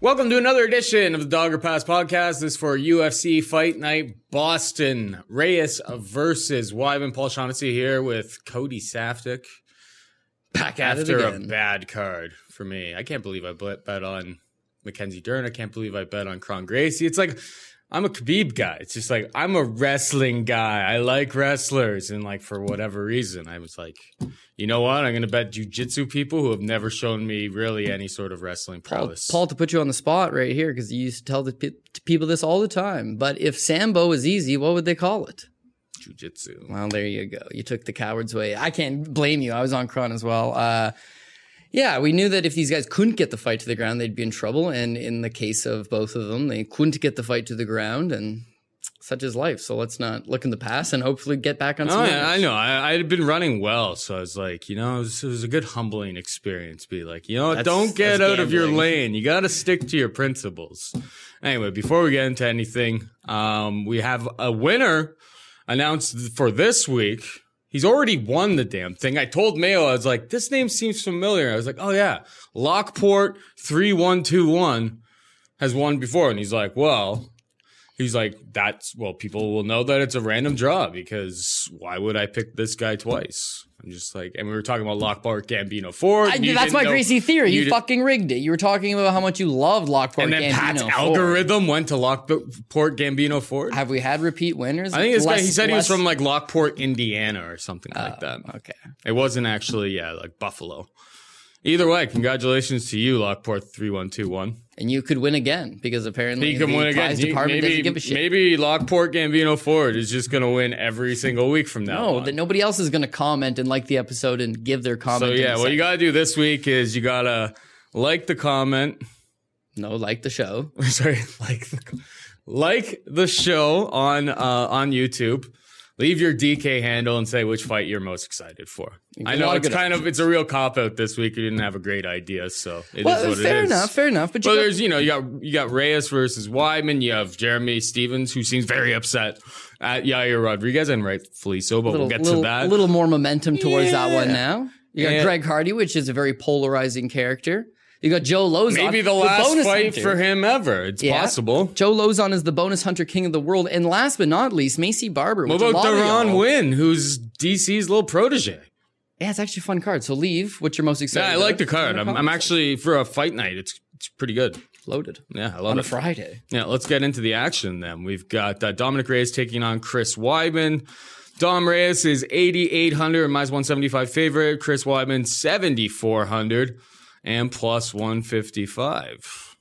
Welcome to another edition of the Dog or Pass podcast. This is for UFC Fight Night Boston. Reyes versus Weidman. Paul Shaughnessy here with Cody Saftik. Back at after a bad card for me. I can't believe I bet bet on Mackenzie Dern. I can't believe I bet on Kron Gracie. It's like I'm a Khabib guy. It's just like I'm a wrestling guy. I like wrestlers, and like for whatever reason, I was like, you know what? I'm gonna bet jujitsu people who have never shown me really any sort of wrestling Paul, prowess. Paul, to put you on the spot right here, because you used to tell the pe- to people this all the time. But if Sambo is easy, what would they call it? jujitsu. Well, there you go. You took the coward's way. I can't blame you. I was on Kron as well. Uh, yeah, we knew that if these guys couldn't get the fight to the ground, they'd be in trouble. And in the case of both of them, they couldn't get the fight to the ground, and such is life. So let's not look in the past and hopefully get back on. Oh, yeah, I know. I, had been running well, so I was like, you know, it was, it was a good humbling experience. Be like, you know, That's- don't get out of your lane. You got to stick to your principles. Anyway, before we get into anything, um, we have a winner announced for this week. He's already won the damn thing. I told Mayo, I was like, this name seems familiar. I was like, oh yeah, Lockport three one two one has won before, and he's like, well, he's like, that's well, people will know that it's a random draw because why would I pick this guy twice? I'm just like, and we were talking about Lockport Gambino Ford. I, that's my know- crazy theory. You, did- fucking rigged it. You were talking about how much you loved Lockport and then Gambino Pat's Ford. algorithm went to Lockport Gambino Ford. Have we had repeat winners? I think this guy, he Less- said he was from like Lockport, Indiana or something like oh, that. Okay. It wasn't actually, yeah, like Buffalo. Either way, congratulations to you, Lockport 3121. And you could win again because apparently He can the win again. prize He- department maybe, doesn't give a shit. maybe Lockport Gambino Ford is just going to win every single week from now no, on. that nobody else is going to comment and like the episode and give their comment. so yeah, what you got to do this week is you got to like the comment. no, like the show. Sorry, like the, like the show on uh, on YouTube. Leave your DK handle and say which fight you're most excited for. I know it's kind of it's a real cop out this week. You didn't have a great idea, so it is Well, what fair it is. enough, fair enough. But you Well, got- there's you know you got you got Reyes versus Weidman. You have Jeremy Stephens who seems very upset at Yair Rodriguez and rightfully so. But little, we'll get little, to that. A little more momentum towards that one now. You got Yeah. Greg Hardy, which is a very polarizing character. You got Joe Lauzon. Maybe the last bonus fight hunter. for him ever. It's Yeah. possible. Joe Lauzon is the bonus hunter king of the world. And last but not least, Maycee Barber. What about lot of Deron y'all- Winn, who's DC's little protege? Yeah, it's actually a fun card. So leave. What's your most excited? Yeah, I about? like the card. I'm, I'm actually for a fight night. It's it's pretty good. loaded Yeah, I love on a it. Friday. Yeah, let's get into the action then. We've got uh, Dominick Reyes taking on Chris Weidman. Dom Reyes is 8,800 and minus 175 favorite. Chris Weidman, 7,400 and plus 155.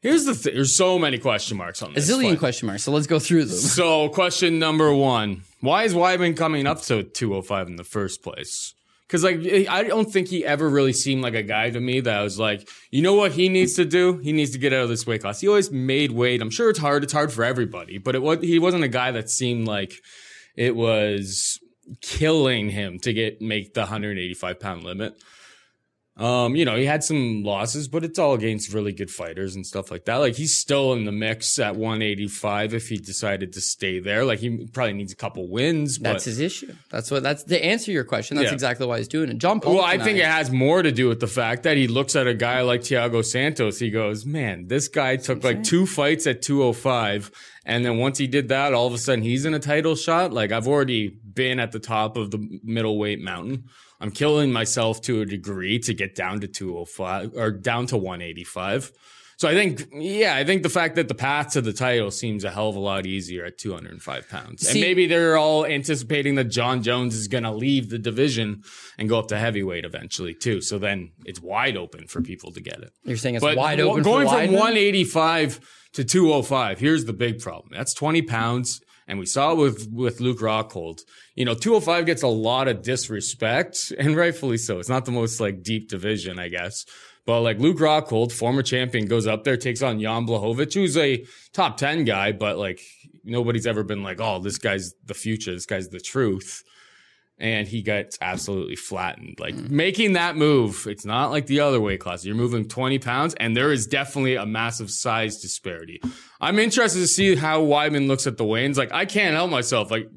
Here's the thing. There's so many question marks on this. A zillion fight. question marks. So let's go through them. So, question number one Why is Weidman coming up to 205 in the first place? Because like eh, I don't think he ever really seemed like a guy to me that I was like, you know what he needs to do? He needs to get out of this weight class. He always made weight. I'm sure it's hard. It's hard for everybody, but it was he wasn't a guy that seemed like it was killing him to get make the 185 pound limit. Um, you know, he had some losses, but it's all against really good fighters and stuff like that. Like he's still in the mix at 185 if he decided to stay there. Like he probably needs a couple wins. But, That's his issue. That's what. That's to answer your question. That's Yeah. exactly why he's doing it. John Paul. well, I think it has more to do with the fact that he looks at a guy like Thiago Santos. He goes, "Man, this guy took like two fights at 205, and then once he did that, all of a sudden he's in a title shot. Like I've already been at the top of the middleweight mountain. I'm killing myself to a degree to get down to 205 or down to 185." So I think, yeah, I think the fact that the path to the title seems a hell of a lot easier at 205 pounds. and maybe they're all anticipating that Jon Jones is going to leave the division and go up to heavyweight eventually too. So then it's wide open for people to get it. You're saying it's But wide open. going for from 185 to 205. Here's the big problem. That's 20 pounds. And we saw it with, with Luke Rockhold. You know, 205 gets a lot of disrespect and rightfully so. It's not the most like deep division, I guess. But like Luke Rockhold, former champion, goes up there, takes on Jan Blachowicz, who's a top 10 guy, but like nobody's ever been like, oh, this guy's the future. This guy's the truth and he gets absolutely flattened. Like mm. making that move, it's not like the other weight class. You're moving 20 pounds, and there is definitely a massive size disparity. I'm interested to see how Weidman looks at the weigh-ins. Like I can't help myself. Like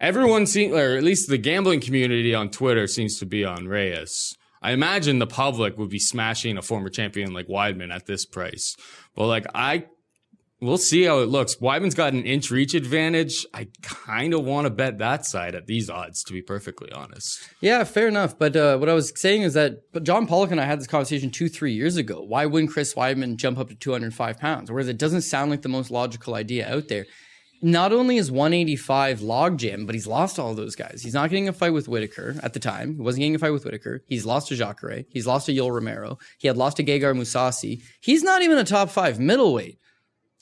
everyone seems, or at least the gambling community on Twitter seems to be on Reyes. I imagine the public would be smashing a former champion like Weidman at this price. But like I We'll see how it looks. Weidman's got an inch reach advantage. I kind of want to bet that side at these odds, to be perfectly honest. Yeah, fair enough. But uh, what I was saying is that John Pollock and I had this conversation two, three years ago. Why wouldn't Chris Weidman jump up to 205 pounds? Whereas it doesn't sound like the most logical idea out there. Not only is 185 logjam, but he's lost all those guys. He's not getting a fight with Whittaker at the time. He wasn't getting a fight with Whittaker. He's lost to Jacare. He's lost to Yoel Romero. He had lost to Gegard Mousasi. He's not even a top five middleweight.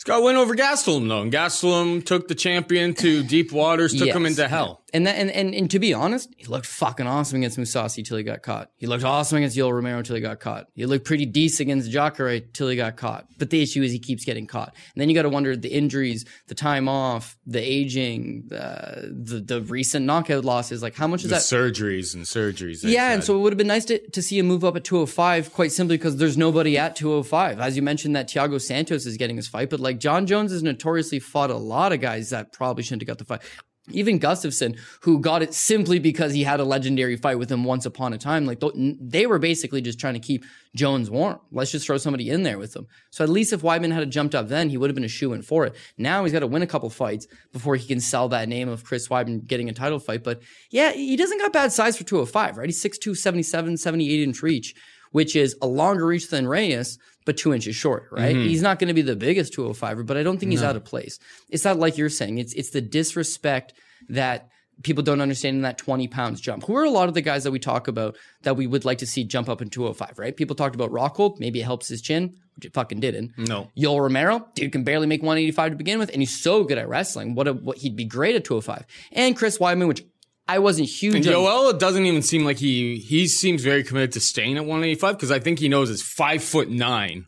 A win over Gastelum, though. And Gastelum took the champion to deep waters, took him into hell. And that, and, and and to be honest, he looked fucking awesome against Mousasi till he got caught. He looked awesome against Yoel Romero till he got caught. He looked pretty decent against Jacare till he got caught. But the issue is he keeps getting caught. And then you got to wonder the injuries, the time off, the aging, the, the the recent knockout losses. Like how much is The that? surgeries and surgeries. Yeah, and so it would have been nice to, to see him move up at 205 quite simply because there's nobody at 205. As you mentioned, that Thiago Santos is getting his fight, but like Jon Jones has notoriously fought a lot of guys that probably shouldn't have got the fight. Even Gustafsson, who got it simply because he had a legendary fight with him once upon a time, like they were basically just trying to keep Jones warm. Let's just throw somebody in there with him. So at least if Weidman had jumped up then, he would have been a shoe in for it. Now he's got to win a couple fights before he can sell that name of Chris Weidman getting a title fight. But yeah, he doesn't got bad size for 205, right? He's 6'2, 77, 78 inch reach, which is a longer reach than Reyes, but two inches short, right? Mm-hmm. He's not going to be the biggest 205er, but I don't think he's out of place. It's not like you're saying. It's it's the disrespect that people don't understand in that 20 pounds jump. Who are a lot of the guys that we talk about that we would like to see jump up in 205, right? People talked about Rockhold. Maybe it helps his chin, which it fucking didn't. No. Yoel Romero, dude can barely make 185 to begin with, and he's so good at wrestling. What a, what he'd be great at 205. And Chris Weidman, which I wasn't huge And on. Yoel, it doesn't even seem like he he seems very committed to staying at 185 because I think he knows it's five foot nine.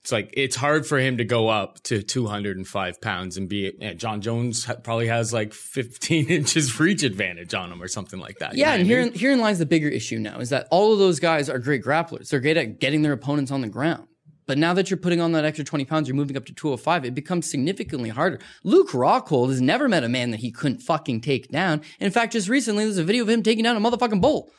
It's like it's hard for him to go up to 205 pounds and be. Yeah, Jon Jones probably has like 15 inches reach advantage on him or something like that. You Yeah, know and herein, herein lies the bigger issue now is that all of those guys are great grapplers. They're great at getting their opponents on the ground. But now that you're putting on that extra 20 pounds, you're moving up to 205, it becomes significantly harder. Luke Rockhold has never met a man that he couldn't fucking take down. In fact, just recently, there's a video of him taking down a motherfucking bull.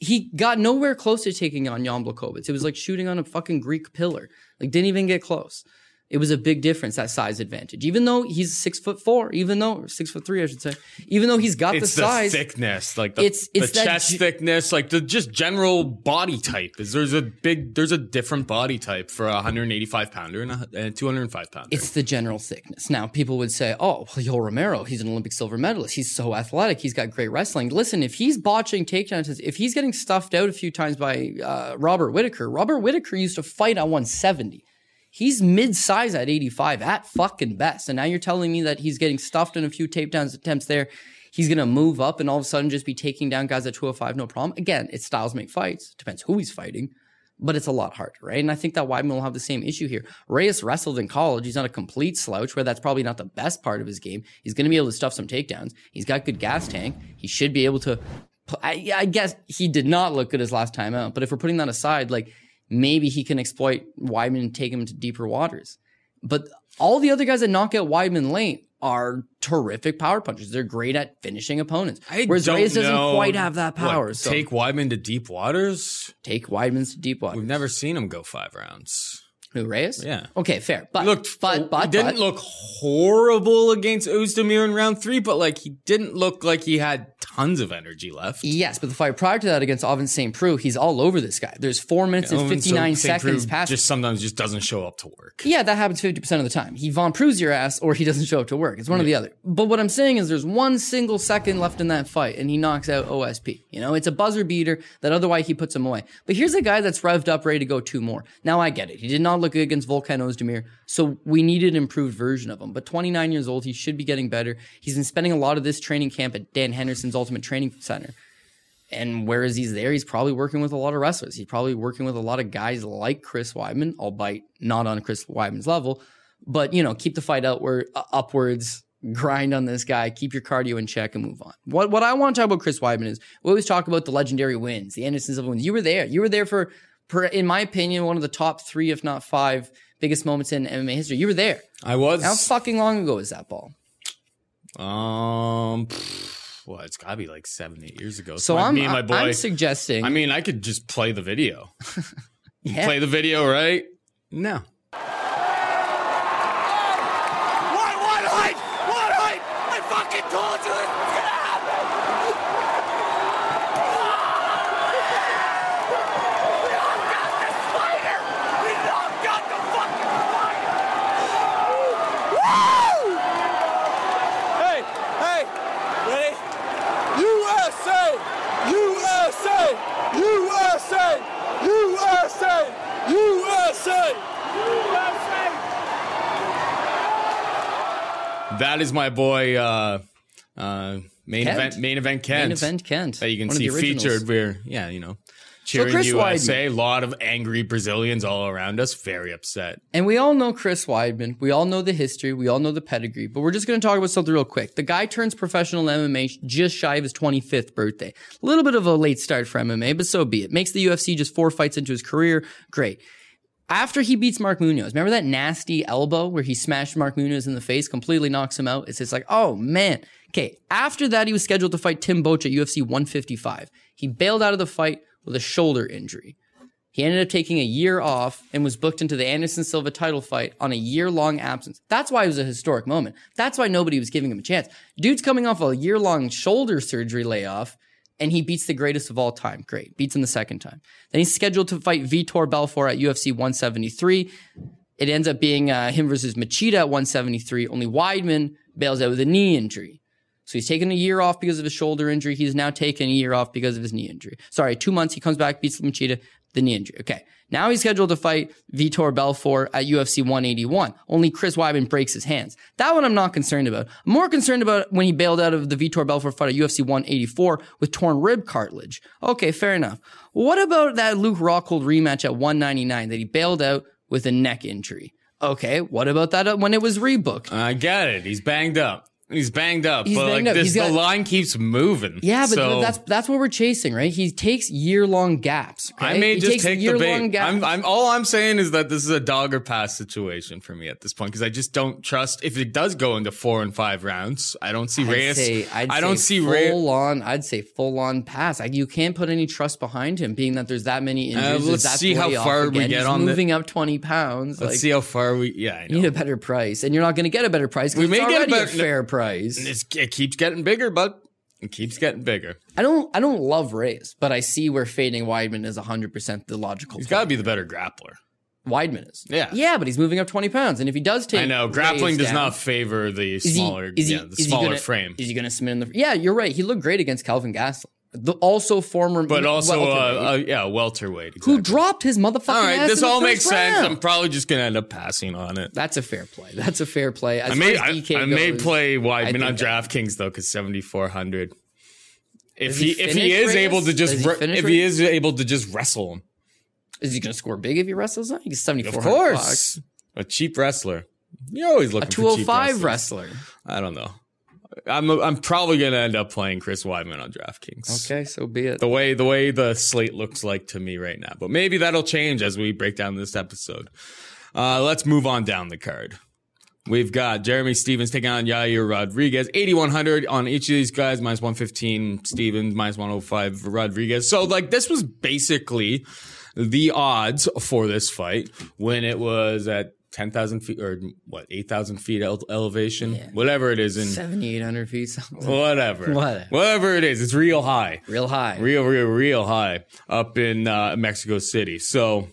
He got nowhere close to taking on Jan Blachowicz. It was like shooting on a fucking Greek pillar. Like, didn't even get close. It was a big difference, that size advantage. Even though he's six foot four, even though, six foot three, I should say, even though he's got It's the the, size. thickness, like the, It's- it's the chest ju- thickness, like the just general body type. Is there's a big, there's a different body type for a 185 pounder and a, a 205 pounder. It's the general thickness. Now, people would say, oh, well, Yoel Romero, he's an Olympic silver medalist. He's so athletic. He's got great wrestling. Listen, if he's botching takedowns, if he's getting stuffed out a few times by uh, Robert Whittaker, Robert Whittaker used to fight at 170. He's mid-size at 85 at fucking best. And now you're telling me that he's getting stuffed in a few takedowns attempts there. he's going to move up and all of a sudden just be taking down guys at 205, no problem. Again, it's styles make fights. Depends who he's fighting, but it's a lot harder, right? And I think that Weidman will have the same issue here. Reyes wrestled in college. He's not a complete slouch, where that's probably not the best part of his game. He's going to be able to stuff some takedowns. He's got good gas tank. He should be able to. I, I guess he did not look good his last time out, but if we're putting that aside, like maybe he can exploit Weidman and take him to deeper waters. But all the other guys that knock out Weidman late are terrific power punchers. They're great at finishing opponents. I Whereas don't Reyes doesn't quite have that what, power. so take Weidman to deep waters. take Weidman's to deep waters. We've never seen him go five rounds. Who Reyes? Yeah. Okay, fair. But He looked, but but he didn't but, look horrible against Ozdemir in round three, but like he didn't look like he had tons of energy left. Yes, but the fight prior to that against Ovince St. Preux, he's all over this guy. There's four minutes and 59 St. seconds past. Just sometimes just doesn't show up to work. yeah, that happens 50% of the time. He Von Proves your ass or he doesn't show up to work. It's one or the other. But what I'm saying is there's one single second left in that fight and he knocks out OSP. You know, it's a buzzer beater that otherwise he puts him away. But here's a guy that's revved up, ready to go two more. Now I get it. He did not look good against Volkan Ozdemir, so we needed an improved version of him. But 29 years old, he should be getting better. He's been spending a lot of this training camp at Dan Henderson's Ultimate Training Center. And whereas he's there, he's probably working with a lot of wrestlers. He's probably working with a lot of guys like Chris Weidman, albeit not on Chris Weidman's level. But you know, keep the fight outward, uh, upwards, grind on this guy, keep your cardio in check, and move on. What what I want to talk about Chris Weidman is we always talk about the legendary wins, the Anderson Silva wins. You were there. You were there for, for, in my opinion, one of the top three, if not five, biggest moments in MMA history. You were there. I was How fucking long ago was that ball? um well, it's gotta be like seven, eight years ago. So my, I'm me and my boy. I'm suggesting. I mean, I could just play the video. yeah. Play the video, right? No. What, what height? What height? I fucking told you this was gonna happen! We knocked out the spider! We knocked out the fucking spider! Woo! Hey, hey, ready? USA! USA! USA! USA! USA! USA! That is my boy uh uh main Kent. event main event Kent. Main event Kent. that you can One see featured where yeah, you know, cheering Chris USA, a lot of angry Brazilians all around us, very upset. And we all know Chris Weidman. We all know the history. We all know the pedigree. But we're just going to talk about something real quick. The guy turns professional MMA just shy of his 25th birthday. A little bit of a late start for MMA, but so be it. Makes the UFC just four fights into his career. Great. After he beats Mark Munoz, remember that nasty elbow where he smashed Mark Munoz in the face, completely knocks him out? It's just like, oh man. Okay. After that, he was scheduled to fight Tim Boetsch at UFC 155. He bailed out of the fight with a shoulder injury. He ended up taking a year off and was booked into the Anderson Silva title fight on a year long absence. That's why it was a historic moment. That's why nobody was giving him a chance. Dude's coming off a year long shoulder surgery layoff and he beats the greatest of all time. Great. Beats him the second time. Then he's scheduled to fight Vitor Belfort at UFC 173. It ends up being uh, him versus Machida at 173. Only Weidman bails out with a knee injury. So he's taken a year off because of his shoulder injury. He's now taken a year off because of his knee injury. Sorry, two months. He comes back, beats Machida, the knee injury. Okay. Now he's scheduled to fight Vitor Belfort at UFC 181. Only Chris Weidman breaks his hands. That one I'm not concerned about. I'm more concerned about when he bailed out of the Vitor Belfort fight at UFC 184 with torn rib cartilage. Okay, fair enough. What about that Luke Rockhold rematch at 199 that he bailed out with a neck injury? Okay, what about that uh, when it was rebooked? I get it. He's banged up. He's banged up. He's but banged like up. this He's the got- line keeps moving. Yeah, but So- that's that's what we're chasing, right? He takes year long gaps. I may He just take the bait. gaps. I'm, I'm all I'm saying is that this is a dog or pass situation for me at this point because I just don't trust if it does go into four and five rounds. I don't see I'd Reyes. say, I'd I don't say see full Reyes. on. I'd say full on pass. Like you can't put any trust behind him, being that there's that many injuries. Uh, let's see how far we get He's on the- moving up twenty pounds. Let's like, see how far we. Yeah, I you need a better price, and you're not going to get a better price. We may get a better- fair price. It's, it keeps getting bigger, but it keeps getting bigger. I don't. I don't love Reyes, but I see where fading Weidman is 100 percent the logical. He's got to be the better grappler. Weidman is. Yeah. yeah, but he's moving up 20 pounds, and if he does take, I know grappling does down- not favor the he- smaller, is he- yeah, the smaller gonna- frame. Is he going to submit in the? Yeah, you're right. He looked great against Kelvin Gastelum. The also former, but also uh, uh, yeah, welterweight. who dropped his motherfucking. All right, this all makes sense. I'm probably just gonna end up passing on it. That's a fair play. That's a fair play. As I may I, DK I may goes, play I Weidman on DraftKings though, because 7400. If he, he if he is Reyes? able to just he re- if he is able to just wrestle him, Is he going to score big if he wrestles him? He's seventy of four. course, a cheap wrestler. You're always a for hundred cheap wrestler. I don't know. I'm I'm probably gonna end up playing Chris Weidman on DraftKings. Okay, so be it. The way the way the slate looks like to me right now, but maybe that'll change as we break down this episode. Uh, let's move on down the card. We've got Jeremy Stephens taking on Yair Rodriguez, 8,100 on each of these guys, minus 115 Stephens, minus 105 Rodriguez. So, like, this was basically the odds for this fight when it was at 10,000 feet or what, 8,000 feet ele- elevation, whatever it is in Seventy eight hundred feet, something whatever, Whatever. whatever it is, it's real high real high. real, real, real high up in uh, Mexico City. So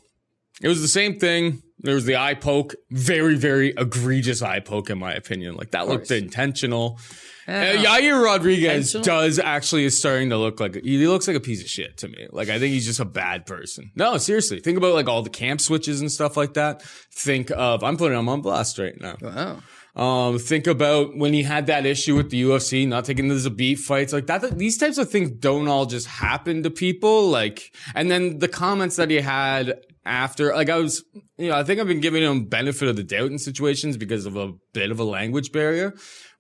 it was the same thing. There was the eye poke, very, very egregious eye poke, in my opinion. Like that looked intentional. Uh, Yair Rodriguez does actually is starting to look like he looks like a piece of shit to me. Like I think he's just a bad person. No, seriously. Think about like all the camp switches and stuff like that. Think of I'm putting him on blast right now. Wow. Um, think about when he had that issue with the UFC, not taking the Zabit fights, like that. These types of things don't all just happen to people. Like, and then the comments that he had after, like, I was, you know, I think I've been giving him benefit of the doubt in situations because of a bit of a language barrier.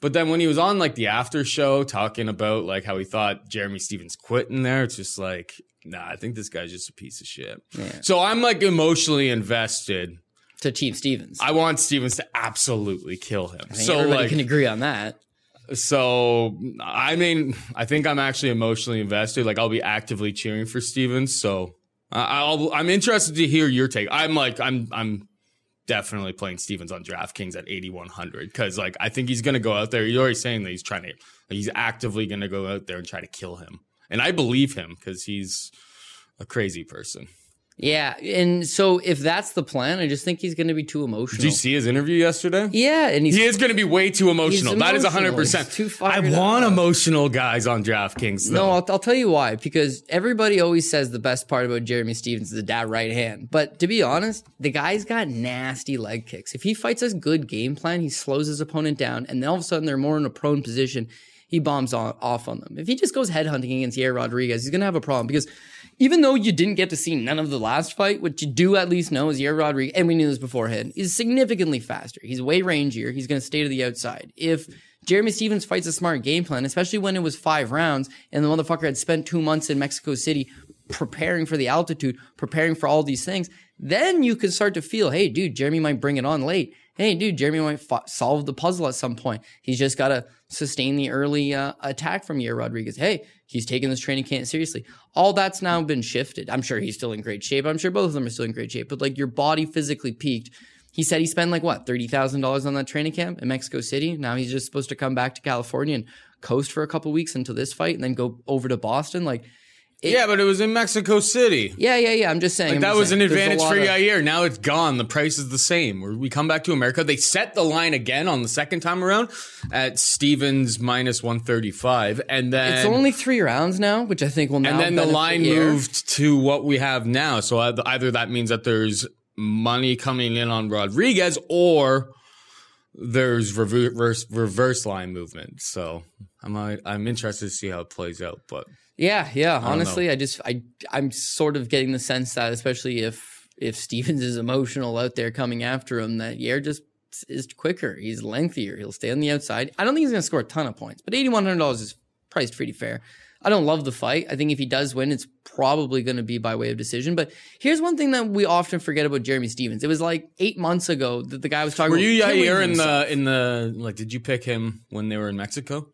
But then when he was on like the after show talking about like how he thought Jeremy Stephens quit in there, it's just like, nah, I think this guy's just a piece of shit. So I'm like emotionally invested. To Chief Stephens. I want Stephens to absolutely kill him. So everybody like, can agree on that. so I mean, I think I'm actually emotionally invested. Like I'll be actively cheering for Stephens. So I- I'll, I'm interested to hear your take. I'm like, I'm, I'm definitely playing Stephens on DraftKings at 8100 because like I think he's gonna go out there. You're already saying that he's trying to, he's actively gonna go out there and try to kill him, and I believe him because he's a crazy person. Yeah, and so if that's the plan, I just think he's going to be too emotional. Did you see his interview yesterday? Yeah, and he's He is going to be way too emotional. That is emotional. 100%. He's too I want up. emotional guys on DraftKings. Though. No, I'll, I'll tell you why. Because everybody always says the best part about Jeremy Stephens is the dad right hand. But to be honest, the guy's got nasty leg kicks. If he fights a good game plan, he slows his opponent down, and then all of a sudden they're more in a prone position. He bombs on, off on them. If he just goes headhunting against Yair Rodriguez, he's gonna have a problem because even though you didn't get to see none of the last fight, what you do at least know is Yair Rodriguez, and we knew this beforehand, is significantly faster. He's way rangier. He's gonna stay to the outside. If Jeremy Stephens fights a smart game plan, especially when it was five rounds and the motherfucker had spent two months in Mexico City preparing for the altitude, preparing for all these things. Then you could start to feel, hey, dude, Jeremy might bring it on late. Hey, dude, Jeremy might fo- solve the puzzle at some point. He's just got to sustain the early uh, attack from Yair Rodriguez. Hey, he's taking this training camp seriously. All that's now been shifted. I'm sure he's still in great shape. I'm sure both of them are still in great shape, but like your body physically peaked. He said he spent like what thirty thousand dollars on that training camp in Mexico City. Now he's just supposed to come back to California and coast for a couple weeks until this fight, and then go over to Boston. Like, yeah, but it was in Mexico City. yeah, yeah, yeah. I'm just saying Like I'm that just was an saying, there's a advantage for of- Yair. Now it's gone. The price is the same. We- We come back to America. They set the line again on the second time around at Stephens minus 135. And then It's only three rounds now, which I think will now. and then the line Yair. moved to what we have now. So either- either that means that there's money coming in on Rodriguez or there's reverse reverse line movement. So I'm I'm interested to see how it plays out. But Yeah, yeah. don't Honestly, I just I I'm sort of getting the sense that especially if if Stephens is emotional out there coming after him, that Yair just is quicker. He's lengthier. He'll stay on the outside. I don't think he's gonna score a ton of points, but eighty one hundred dollars is priced pretty fair. I don't love the fight. I think if he does win, it's probably going to be by way of decision. But here's one thing that we often forget about Jeremy Stephens. It was like eight months ago that the guy was talking. were you uh, killing Yair in himself. the in the like? Did you pick him when they were in Mexico?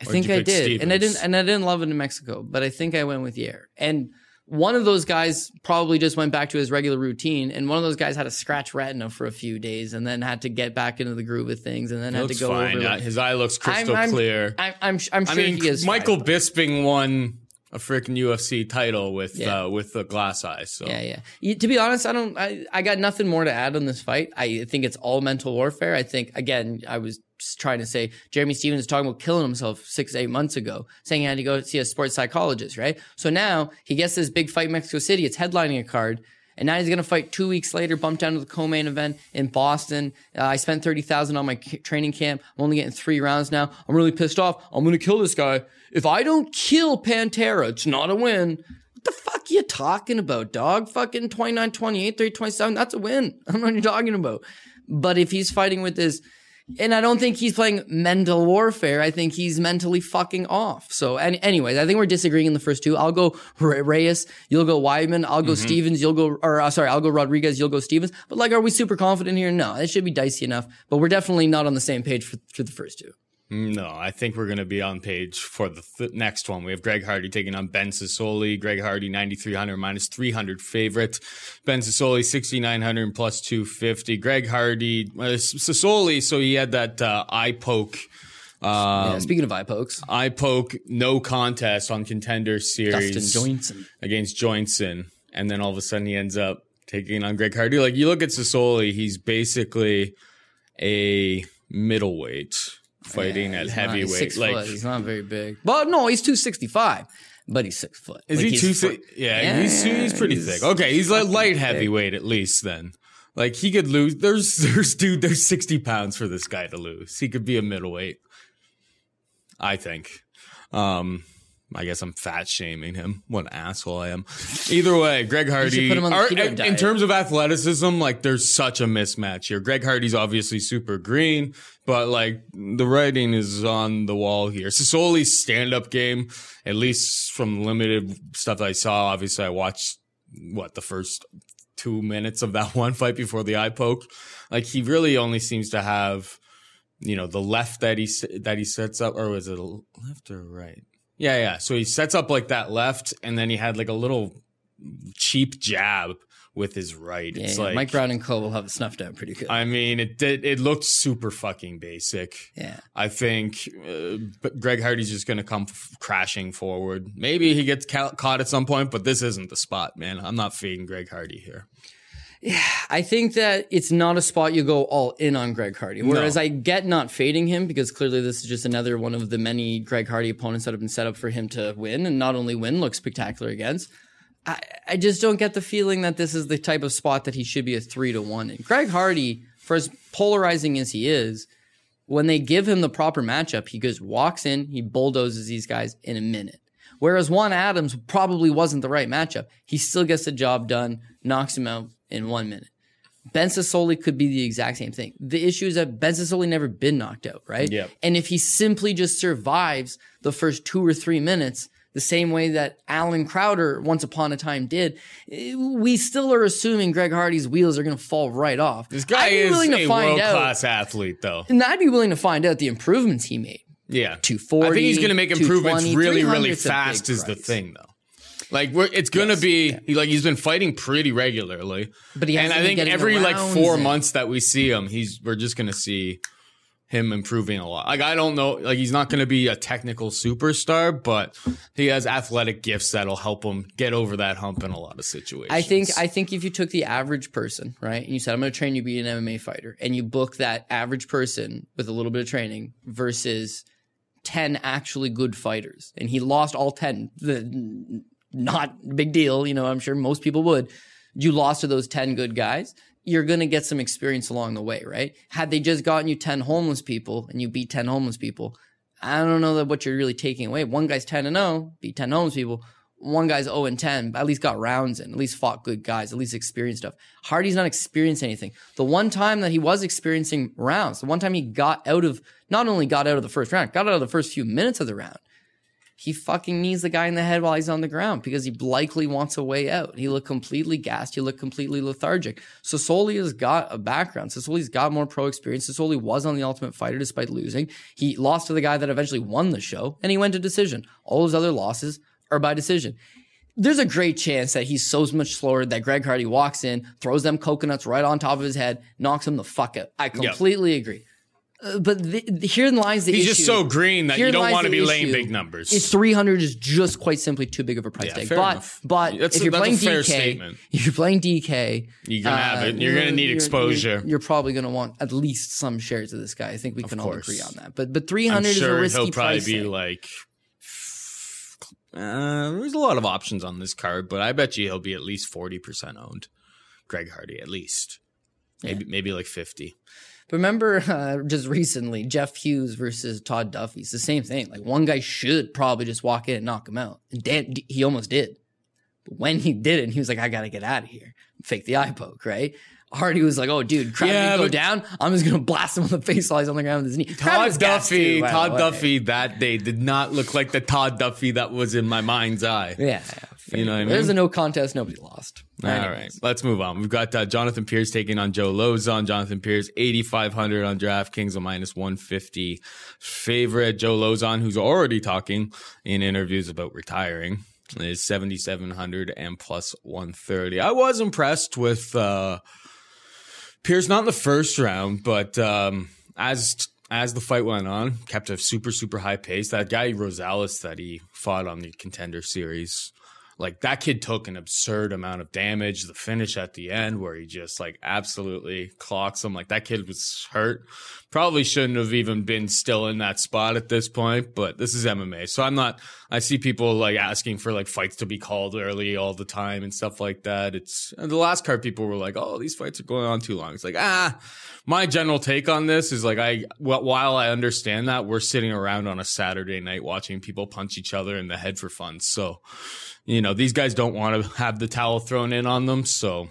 I Or think did I did, and I didn't, and I didn't love it in Mexico, but I think I went with Yair. And one of those guys probably just went back to his regular routine, and one of those guys had a scratch retina for a few days, and then had to get back into the groove of things, and then He had to go fine. over. Like- His eye looks crystal I'm, I'm, clear. I'm, I'm, I'm I sure mean, he is. Michael fine. Bisping won a freaking UFC title with Yeah. uh, with the glass eyes. So Yeah, yeah. You- to be honest, I don't. I, I got nothing more to add on this fight. I think it's all mental warfare. I think again, I was trying to say Jeremy Stephens was talking about killing himself six, eight months ago, saying he had to go see a sports psychologist, right? So now he gets this big fight in Mexico City. It's headlining a card. And now he's going to fight two weeks later, bump down to the co-main event in Boston. Uh, I spent 30000 on my training camp. I'm only getting three rounds now. I'm really pissed off. I'm going to kill this guy. If I don't kill Pantera, it's not a win. What the fuck you talking about, dog? Fucking 29, 28, 30, 27. That's a win. I don't know what you're talking about. But if he's fighting with this, and I don't think he's playing mental warfare. I think he's mentally fucking off. So, any, anyways, I think we're disagreeing in the first two. I'll go Re- Reyes. You'll go Weidman. I'll go Stephens. You'll go, or uh, sorry, I'll go Rodriguez. You'll go Stephens. But like, are we super confident here? No, it should be dicey enough. But we're definitely not on the same page for, for the first two. No, I think we're going to be on page for the th- next one. We have Greg Hardy taking on Ben Sosoli. Greg Hardy, 9,300 minus 300 favorite. Ben Sosoli, 6,900 plus 250. Greg Hardy, uh, Sosoli, so he had that uh, eye poke. Um, yeah, speaking of eye pokes, eye poke, no contest on contender series Dustin Joynson. against Joynson, and then all of a sudden he ends up taking on Greg Hardy. Like you look at Sosoli, he's basically a middleweight fighting Yeah, at he's not- he's heavyweight. six like foot. he's not very big. Well, no, he's 265, but he's six foot. is Like, he he's too? foot- Thick? Yeah, he's he's pretty he's thick. Okay, he's like light fucking heavyweight at least then. Like he could lose. There's there's dude. There's sixty pounds for this guy to lose. He could be a middleweight. I think. Um, I guess I'm fat shaming him. What an asshole I am. Either way, Greg Hardy. put him on the are- in, in terms of athleticism, like there's such a mismatch here. Greg Hardy's obviously super green, but like the writing is on the wall here. Sosoli's stand-up game, at least from limited stuff I saw. Obviously, I watched what the first two minutes of that one fight before the eye poke. Like he really only seems to have, you know, the left that he that he sets up, or was it left or right? Yeah, yeah. So he sets up like that left, and then he had like a little cheap jab with his right. Yeah, it's yeah, like Mike Brown and Cole will have it snuffed out pretty good. I mean, it did. It looked super fucking basic. yeah. I think uh, but Greg Hardy's just going to come f- crashing forward. Maybe he gets ca- caught at some point, but this isn't the spot, man. I'm not fading Greg Hardy here. I think that it's not a spot you go all in on Greg Hardy. Whereas No. I get not fading him because clearly this is just another one of the many Greg Hardy opponents that have been set up for him to win and not only win, look spectacular against. I, I just don't get the feeling that this is the type of spot that he should be a three to one in. Greg Hardy, for as polarizing as he is, when they give him the proper matchup, he goes walks in, he bulldozes these guys in a minute. Whereas Juan Adams probably wasn't the right matchup. He still gets the job done, knocks him out in one minute. Ben Sosoli could be the exact same thing. The issue is that Ben Sosoli never been knocked out, right? Yep. And if he simply just survives the first two or three minutes, the same way that Allen Crowder once upon a time did, we still are assuming Greg Hardy's wheels are going to fall right off. This guy is willing to a find world out- class athlete, though. And I'd be willing to find out the improvements he made. Yeah, 240, I think he's going to make improvements really, really 300's a big fast. Is the thing, though. Like we're, it's going to be he, like he's been fighting pretty regularly, But he and I think every like four months that we see him, he's we're just going to see him improving a lot. Like I don't know, like he's not going to be a technical superstar, but he has athletic gifts that'll help him get over that hump in a lot of situations. I think I think if you took the average person, right, and you said I'm going to train you to be an MMA fighter, and you book that average person with a little bit of training versus ten actually good fighters, and he lost all ten, the not big deal, you know. I'm sure most people would. You lost to those ten good guys. You're going to get some experience along the way, right? Had they just gotten you 10 homeless people and you beat 10 homeless people, I don't know that what you're really taking away. One guy's 10 and 0, beat 10 homeless people. One guy's 0 and 10, but at least got rounds in, at least fought good guys, at least experienced stuff. Hardy's not experienced anything. The one time that he was experiencing rounds, the one time he got out of, not only got out of the first round, got out of the first few minutes of the round, he fucking knees the guy in the head while he's on the ground because he likely wants a way out. He looked completely gassed. He looked completely lethargic. Sosoli has got a background. Sosoli's got more pro experience. Sosoli was on the Ultimate Fighter despite losing. He lost to the guy that eventually won the show, and he went to decision. All his other losses are by decision. There's a great chance that he's so much slower that Greg Hardy walks in, throws them coconuts right on top of his head, knocks him the fuck out. I completely agree. Uh, but the, the, herein lies the He's issue. just so green that you don't want to be laying big numbers. It's 300 is just quite simply too big of a price Yeah, tag. But enough. but That's if you're a playing DK, statement. if you're playing DK, You're gonna have it. You're gonna need exposure. You're, you're probably gonna want at least some shares of this guy. I think we can all agree on that. But but I'm 300 is a sure risky he'll probably price be tag. like. Uh, there's a lot of options on this card, but I bet you he'll be at least forty percent owned. Greg Hardy, at least, maybe maybe like fifty. Remember, uh, just recently, Jeff Hughes versus Todd Duffy. It's the same thing. Like one guy should probably just walk in and knock him out. And Dan, he almost did. But when he did it, he was like, "I gotta get out of here." Fake the eye poke, right? Hardy was like, "Oh, dude, crowd Yeah, didn't go down. I'm just gonna blast him on the face while he's on the ground with his knee." Todd Duffy, too, Todd. Duffy that day did not look like the Todd Duffy that was in my mind's eye. Yeah, You know what I mean? There's a no contest. Nobody lost. All right, let's move on. We've got uh, Jonathan Pearce taking on Joe Lauzon. Jonathan Pearce, 8,500 on DraftKings, a minus 150 favorite. Joe Lauzon, who's already talking in interviews about retiring, is 7,700 and plus 130. I was impressed with uh, Pearce, not in the first round, but um, as as the fight went on, kept a super super high pace. That guy Rosales that he fought on the Contender Series, like that kid took an absurd amount of damage. The finish at the end where he just like absolutely clocks him. Like that kid was hurt. Probably shouldn't have even been still in that spot at this point, but this is MMA. So I'm not, I see people like asking for like fights to be called early all the time and stuff like that. It's the last card people were like, oh, these fights are going on too long. It's like, ah, my general take on this is like, I, while I understand that we're sitting around on a Saturday night watching people punch each other in the head for fun. So, you know, these guys don't want to have the towel thrown in on them. So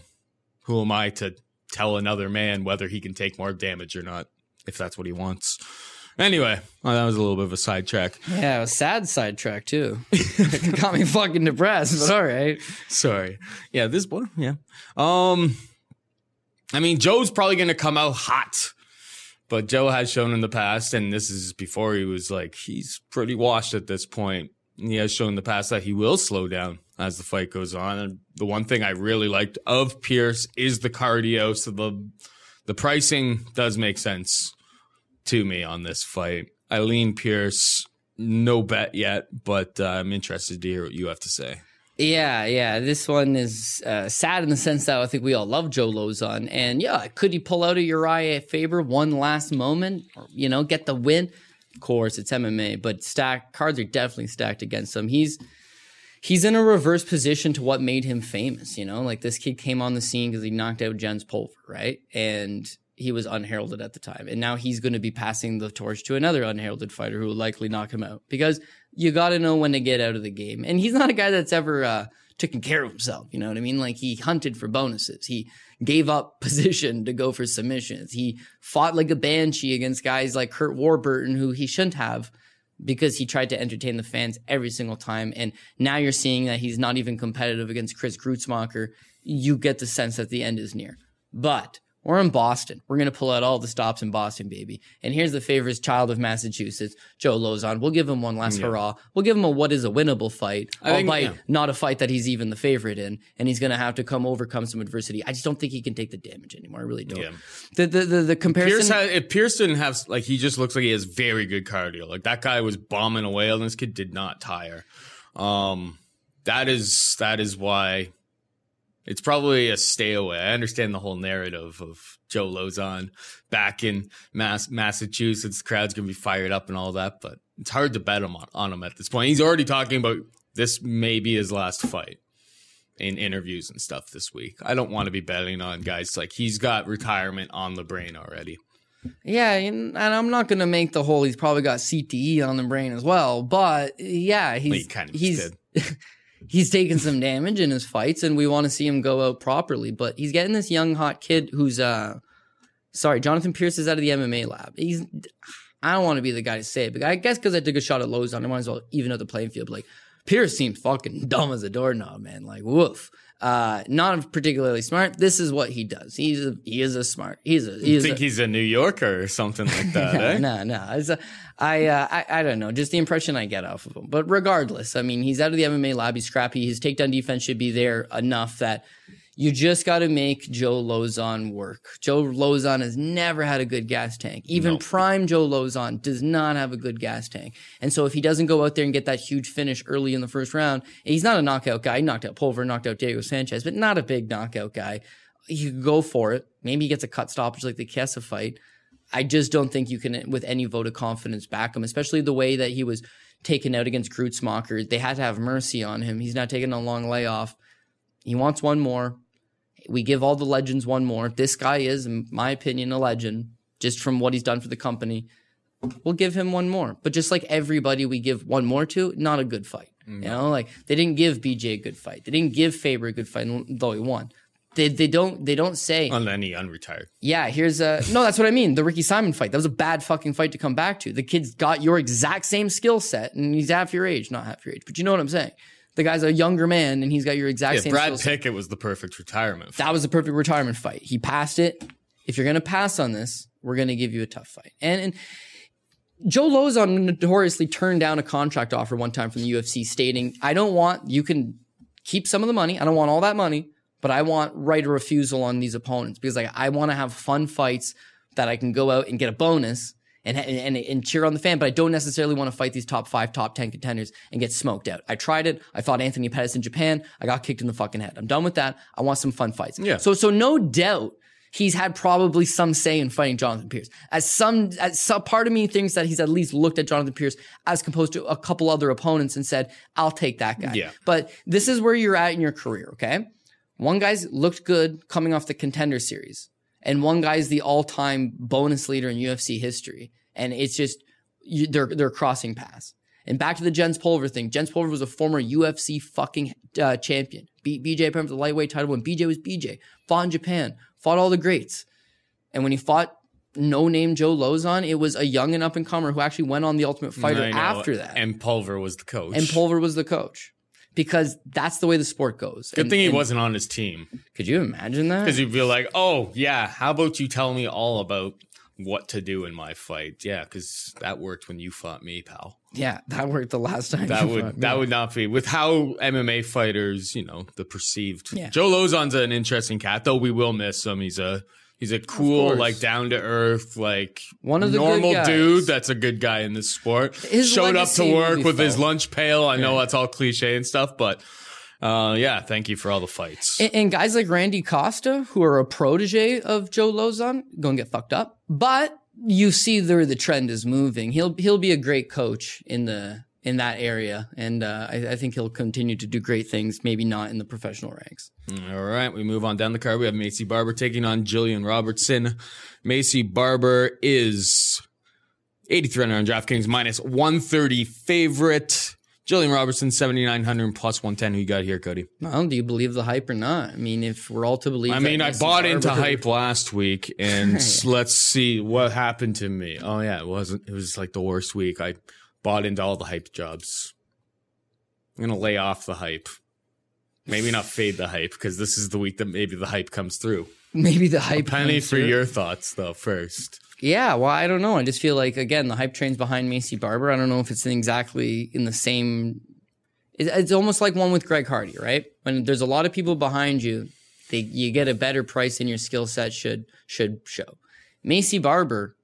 who am I to tell another man whether he can take more damage or not, if that's what he wants? Anyway, well, that was a little bit of a sidetrack. Yeah, it was a sad sidetrack too. Got me fucking depressed, but all right. Sorry. Yeah, this one. Yeah. Um, I mean, Joe's probably going to come out hot, but Joe has shown in the past, and this is before he was like, he's pretty washed at this point. He has shown in the past that he will slow down as the fight goes on. And the one thing I really liked of Pearce is the cardio. So the, the pricing does make sense to me on this fight. Eileen Pearce, no bet yet, but uh, I'm interested to hear what you have to say. Yeah, yeah. This one is uh, sad in the sense that I think we all love Joe Lauzon. And yeah, could he pull out a Urijah Faber one last moment? Or, you know, get the win? Course, it's MMA, but stack cards are definitely stacked against him. He's he's in a reverse position to what made him famous. You know, like this kid came on the scene because he knocked out Jens Pulver, right? And he was unheralded at the time, and now he's going to be passing the torch to another unheralded fighter who will likely knock him out because you got to know when to get out of the game. And he's not a guy that's ever uh, taken care of himself. You know what I mean? Like he hunted for bonuses. He gave up position to go for submissions. He fought like a banshee against guys like Curt Warburton, who he shouldn't have because he tried to entertain the fans every single time. And now you're seeing that he's not even competitive against Chris Gruetzemacher. You get the sense that the end is near. But we're in Boston. We're going to pull out all the stops in Boston, baby. And here's the favorite child of Massachusetts, Joe Lauzon. We'll give him one last hurrah. We'll give him a what is a winnable fight, I think- yeah. not a fight that he's even the favorite in. And he's going to have to come overcome some adversity. I just don't think he can take the damage anymore. I really don't. Yeah. The, the, the, the comparison. Pearce had, if Pearce didn't have like he just looks like he has very good cardio. Like that guy was bombing away, and this kid did not tire. Um, that is that is why it's probably a stay away. I understand the whole narrative of Joe Lauzon back in Mass, Massachusetts. The crowd's gonna be fired up and all that, but it's hard to bet him on, on him at this point. He's already talking about this may be his last fight in interviews and stuff this week. I don't want to be betting on guys like he's got retirement on the brain already. Yeah, and and I'm not gonna make the whole. He's probably got CTE on the brain as well, but yeah, he's Well, kind of he's. he's taken some damage in his fights, and we want to see him go out properly. But he's getting this young hot kid who's uh, sorry, Jonathan Pearce is out of the MMA lab. He's I don't want to be the guy to say it, but I guess because I took a shot at Lauzon, I might as well even out the playing field. But like Pearce seems fucking dumb as a doorknob, man. Like woof. Uh, not particularly smart. This is what he does. He's a, he is a smart. He's a he You think a, he's a New Yorker or something like that, eh? no, no. It's a, I, uh, I, I don't know. Just the impression I get off of him. But regardless, I mean, he's out of the MMA lobby. He's scrappy. His takedown defense should be there enough that You just got to make Joe Lauzon work. Joe Lauzon has never had a good gas tank. Even prime Joe Lauzon does not have a good gas tank. And so if he doesn't go out there and get that huge finish early in the first round, he's not a knockout guy. He knocked out Pulver, knocked out Diego Sanchez, but not a big knockout guy. You could go for it. Maybe he gets a cut stoppage like the Kessa fight. I just don't think you can, with any vote of confidence, back him, especially the way that he was taken out against Gruetzemacher. They had to have mercy on him. He's not taking a long layoff. He wants one more. We give all the legends one more. This guy is, in my opinion, a legend just from what he's done for the company. We'll give him one more. But just like everybody we give one more to, not a good fight. You mm. know, like they didn't give BJ a good fight. They didn't give Faber a good fight, though he won. They, they don't they don't say On any unretired. yeah, here's a no. That's what I mean. The Ricky Simon fight. That was a bad fucking fight to come back to. The kid's got your exact same skill set, and he's half your age, not half your age, but you know what I'm saying. The guy's a younger man, and he's got your exact Yeah, same. Brad skill set. Pickett was the perfect retirement. Fight. That was a perfect retirement fight. He passed it. If you're gonna pass on this, we're gonna give you a tough fight. And and Joe Lauzon notoriously turned down a contract offer one time from the UFC, stating, "I don't want you can keep some of the money. I don't want all that money, but I want right of refusal on these opponents because like I want to have fun fights that I can go out and get a bonus." And, and, and cheer on the fan, but I don't necessarily want to fight these top five, top 10 contenders and get smoked out. I tried it. I fought Anthony Pettis in Japan. I got kicked in the fucking head. I'm done with that. I want some fun fights. Yeah. So, so no doubt he's had probably some say in fighting Jonathan Pearce. As some, as some part of me thinks that he's at least looked at Jonathan Pearce as opposed to a couple other opponents and said, I'll take that guy. Yeah. But this is where you're at in your career. Okay. One guy's looked good coming off the contender series and one guy's the all-time bonus leader in UFC history. And it's just, you, they're, they're crossing paths. And back to the Jens Pulver thing. Jens Pulver was a former UFC fucking uh, champion. Beat BJ Penn for the lightweight title when BJ was BJ. Fought in Japan. Fought all the greats. And when he fought no name Joe Lauzon, it was a young and up and comer who actually went on the Ultimate Fighter after that. And, And Pulver was the coach. And Pulver was the coach. Because that's the way the sport goes. Good And- thing he wasn't on his team. Could you imagine that? Because you'd be like, oh, yeah, how about you tell me all about what to do in my fight? Yeah, because that worked when you fought me, pal. Yeah, that worked the last time. That you would fought me. that would not be with how MMA fighters, you know, the perceived. Yeah. Joe Lauzon's an interesting cat, though we will miss him. He's a he's a cool, like down to earth, like One of the normal dude. That's a good guy in this sport. His Showed up to work with his lunch pail. I know that's all cliche and stuff, but uh, yeah, thank you for all the fights. And, and guys like Randy Costa, who are a protege of Joe Lauzon, going to get fucked up. But you see there the trend is moving. He'll he'll be a great coach in the in that area, and uh, I, I think he'll continue to do great things. Maybe not in the professional ranks. All right, we move on down the card. We have Maycee Barber taking on Jillian Robertson. Maycee Barber is 8,300 on DraftKings, minus 130 favorite. Jillian Robertson, 7,900 plus 110. Who you got here, Cody? Well, do you believe the hype or not? I mean, if we're all to believe, I mean, I bought into Barber- hype last week, and let's see what happened to me. Oh, yeah, it wasn't, it was like the worst week. I bought into all the hype jobs. I'm going to lay off the hype. Maybe not fade the hype because this is the week that maybe the hype comes through. Maybe the hype. Penny comes for through. your thoughts, though, first. Yeah, well, I don't know. I just feel like again the hype train's behind Maycee Barber. I don't know if it's exactly in the same. It's almost like one with Greg Hardy, right? When there's a lot of people behind you, they you get a better price than your skill set should should show. Maycee Barber,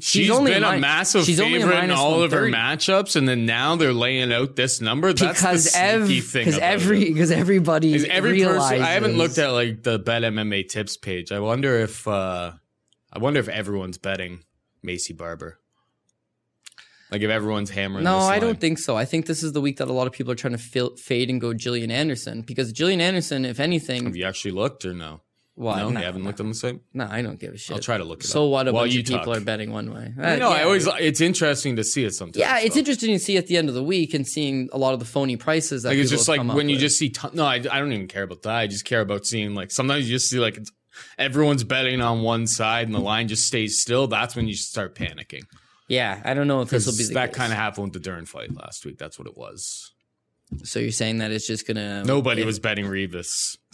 she's She's only been a min- massive she's favorite in all of her matchups, and then now they're laying out this number. That's because the ev- thing. because every because everybody Is every realizes, person. I haven't looked at like the bet MMA tips page. I wonder if uh I wonder if everyone's betting Maycee Barber. Like if everyone's hammering. No, I don't think so. I think this is the week that a lot of people are trying to fil- fade and go Jillian Anderson because Jillian Anderson, if anything, Have you actually looked or no? Well, no, no, you haven't no. looked on the site. No, I don't give a shit. I'll try to look it so up what? A while bunch you of people talk. are betting one way. I Uh, know. I always. It's interesting to see it sometimes. Yeah, it's though. interesting to see at the end of the week and seeing a lot of the phony prices that Like it's just like when you with. just see. Ton- no, I, I don't even care about that. I just care about seeing like sometimes you just see like it's, everyone's betting on one side and the line just stays still. That's when you start panicking. yeah. I don't know if this will be the that kind of happened with the Dern fight last week. That's what it was. So you're saying that it's just gonna Nobody it- was betting Ribas.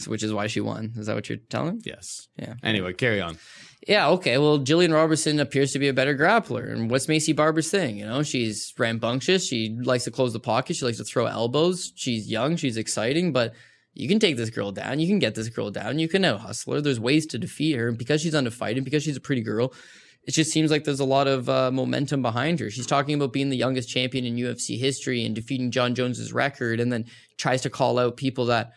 which is why she won. Is that what you're telling? Yes. Yeah. Anyway, carry on. Yeah, okay. Well, Jillian Robertson appears to be a better grappler. And what's Maycee Barber's thing? You know, she's rambunctious. She likes to close the pocket. She likes to throw elbows. She's young. She's exciting, but You can take this girl down. You can get this girl down. You can out hustle her. There's ways to defeat her. And because she's undefeated, because she's a pretty girl, it just seems like there's a lot of uh, momentum behind her. She's talking about being the youngest champion in UFC history and defeating Jon Jones's record, and then tries to call out people that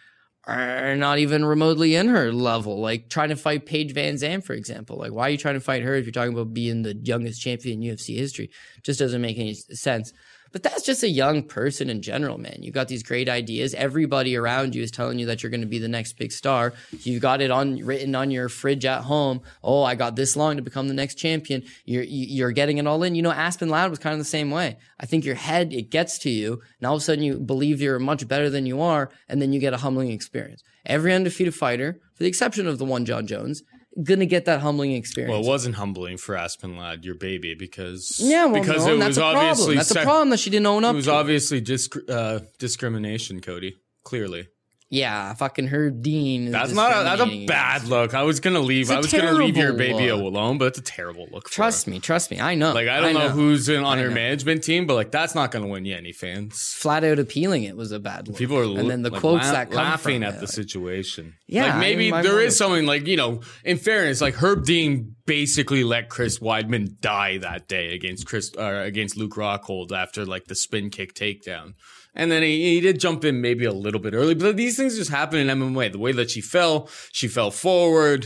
are not even remotely in her level, like trying to fight Paige VanZant, for example. Like, why are you trying to fight her if you're talking about being the youngest champion in UFC history? Just doesn't make any sense. But that's just a young person in general, man. You got these great ideas. Everybody around you is telling you that you're going to be the next big star. You've got it on written on your fridge at home. Oh, I got this long to become the next champion. You're you're getting it all in. You know, Aspen Ladd was kind of the same way. I think your head it gets to you, and all of a sudden you believe you're much better than you are, and then you get a humbling experience. Every undefeated fighter, for the exception of the one Jon Jones, gonna get that humbling experience. Well, it wasn't humbling for Aspen Ladd, your baby, because yeah, well, because no, it that's was a problem. obviously That's a problem that she didn't own up It was to. obviously disc- uh, discrimination, Cody. Clearly, yeah, fucking Herb Dean. Is that's not a, that's a bad look. I was gonna leave. I was gonna leave your baby look. alone, but it's a terrible look. Trust her. me, trust me. I know. Like I don't know, know who's in on I her know. management team, but like that's not gonna win you any fans. flat out appealing it was a bad look. People are and then the like, quotes la- that come laughing at it, the like- situation. Yeah, like I maybe mean, my there is something like you know. In fairness, like Herb Dean basically let Chris Weidman die that day against Chris uh, against Luke Rockhold after like the spin kick takedown. And then he, he did jump in maybe a little bit early, but these things just happen in MMA. The way that she fell, she fell forward.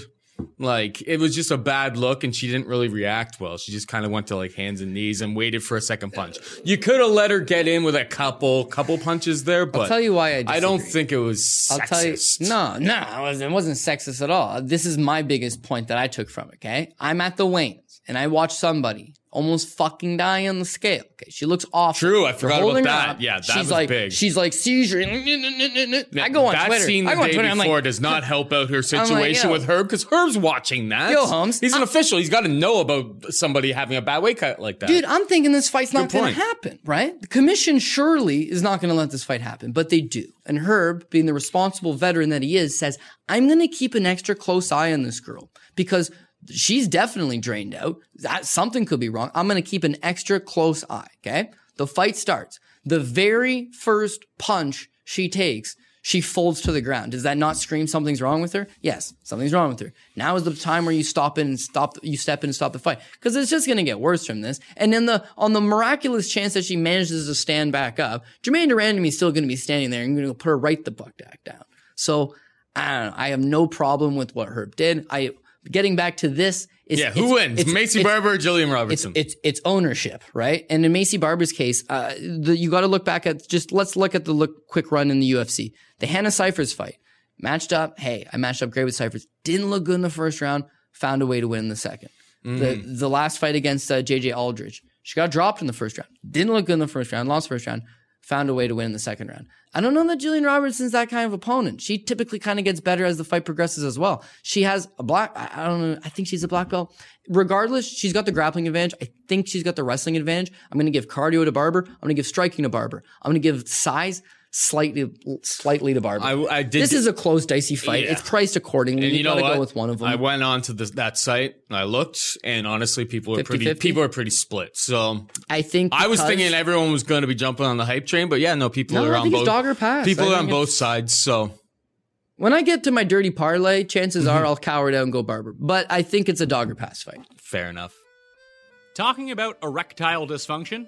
Like it was just a bad look, and she didn't really react well. She just kind of went to like hands and knees and waited for a second punch. You could have let her get in with a couple couple punches there, but I'll tell you why I. I don't think it was sexist. I'll tell you. No, no, it wasn't, it wasn't sexist at all. This is my biggest point that I took from it. Okay, I'm at the Waynes and I watch somebody almost fucking die on the scale. Okay, she looks awful. True, I forgot about that. up. Yeah, that she's was like, big. She's like seizure. I go on that Twitter. scene the I go on Twitter. I'm before like, does not help out her situation yo. with Herb because Herb's watching that. Yo, Holmes, he's an I- official. He's got to know about somebody having a bad weight cut like that. Dude, I'm thinking this fight's not going to happen, right? The commission surely is not going to let this fight happen, but they do. And Herb, being the responsible veteran that he is, says, I'm going to keep an extra close eye on this girl because she's definitely drained out. That something could be wrong. I'm going to keep an extra close eye, okay? The fight starts. The very first punch she takes, she folds to the ground. Does that not scream something's wrong with her? Yes, something's wrong with her. Now is the time where you stop in and stop. You step in and stop the fight because it's just going to get worse from this. And then the on the miraculous chance that she manages to stand back up, Germaine de Randamie is still going to be standing there and going to put her right the buck back down. So I don't know. I have no problem with what Herb did. I getting back to this. Is, yeah, it's- who wins? it's- Maycee it's- Barber or Jillian Robertson? it's it's ownership, right? And in Maycee Barber's case, uh, the, you got to look back at just let's look at the look quick run in the UFC. The Hannah Cifers fight matched up. Hey, I matched up great with Cifers. Didn't look good in the first round. Found a way to win in the second. The the last fight against uh, JJ Aldridge, she got dropped in the first round. Didn't look good in the first round. Lost first round. Found a way to win in the second round. I don't know that Jillian Robertson's that kind of opponent. She typically kind of gets better as the fight progresses as well. She has a black, I don't know, I think she's a black belt. Regardless, she's got the grappling advantage. I think she's got the wrestling advantage. I'm going to give cardio to Barber. I'm going to give striking to Barber. I'm going to give size slightly, slightly to Barber. I- I did- This is a close, dicey fight. Yeah. It's priced accordingly. and you, you know got to what? go with one of them. I went on to this, that site and I looked, and honestly, people are pretty 50-50? people are pretty split. So I think I was thinking everyone was going to be jumping on the hype train, but yeah, no, people No, are I on both. dog or pass. People I are on both sides. So When I get to my dirty parlay, chances mm-hmm. are I'll cower down and go Barber. But I think it's a dog or pass fight. fair enough. Talking about erectile dysfunction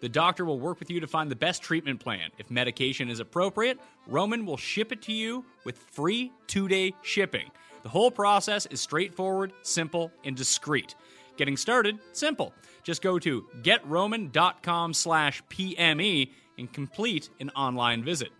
The doctor will work with you to find the best treatment plan. If medication is appropriate, Roman will ship it to you with free two day shipping. The whole process is straightforward, simple, and discreet. Getting started, simple. Just go to getroman.com slash PME and complete an online visit.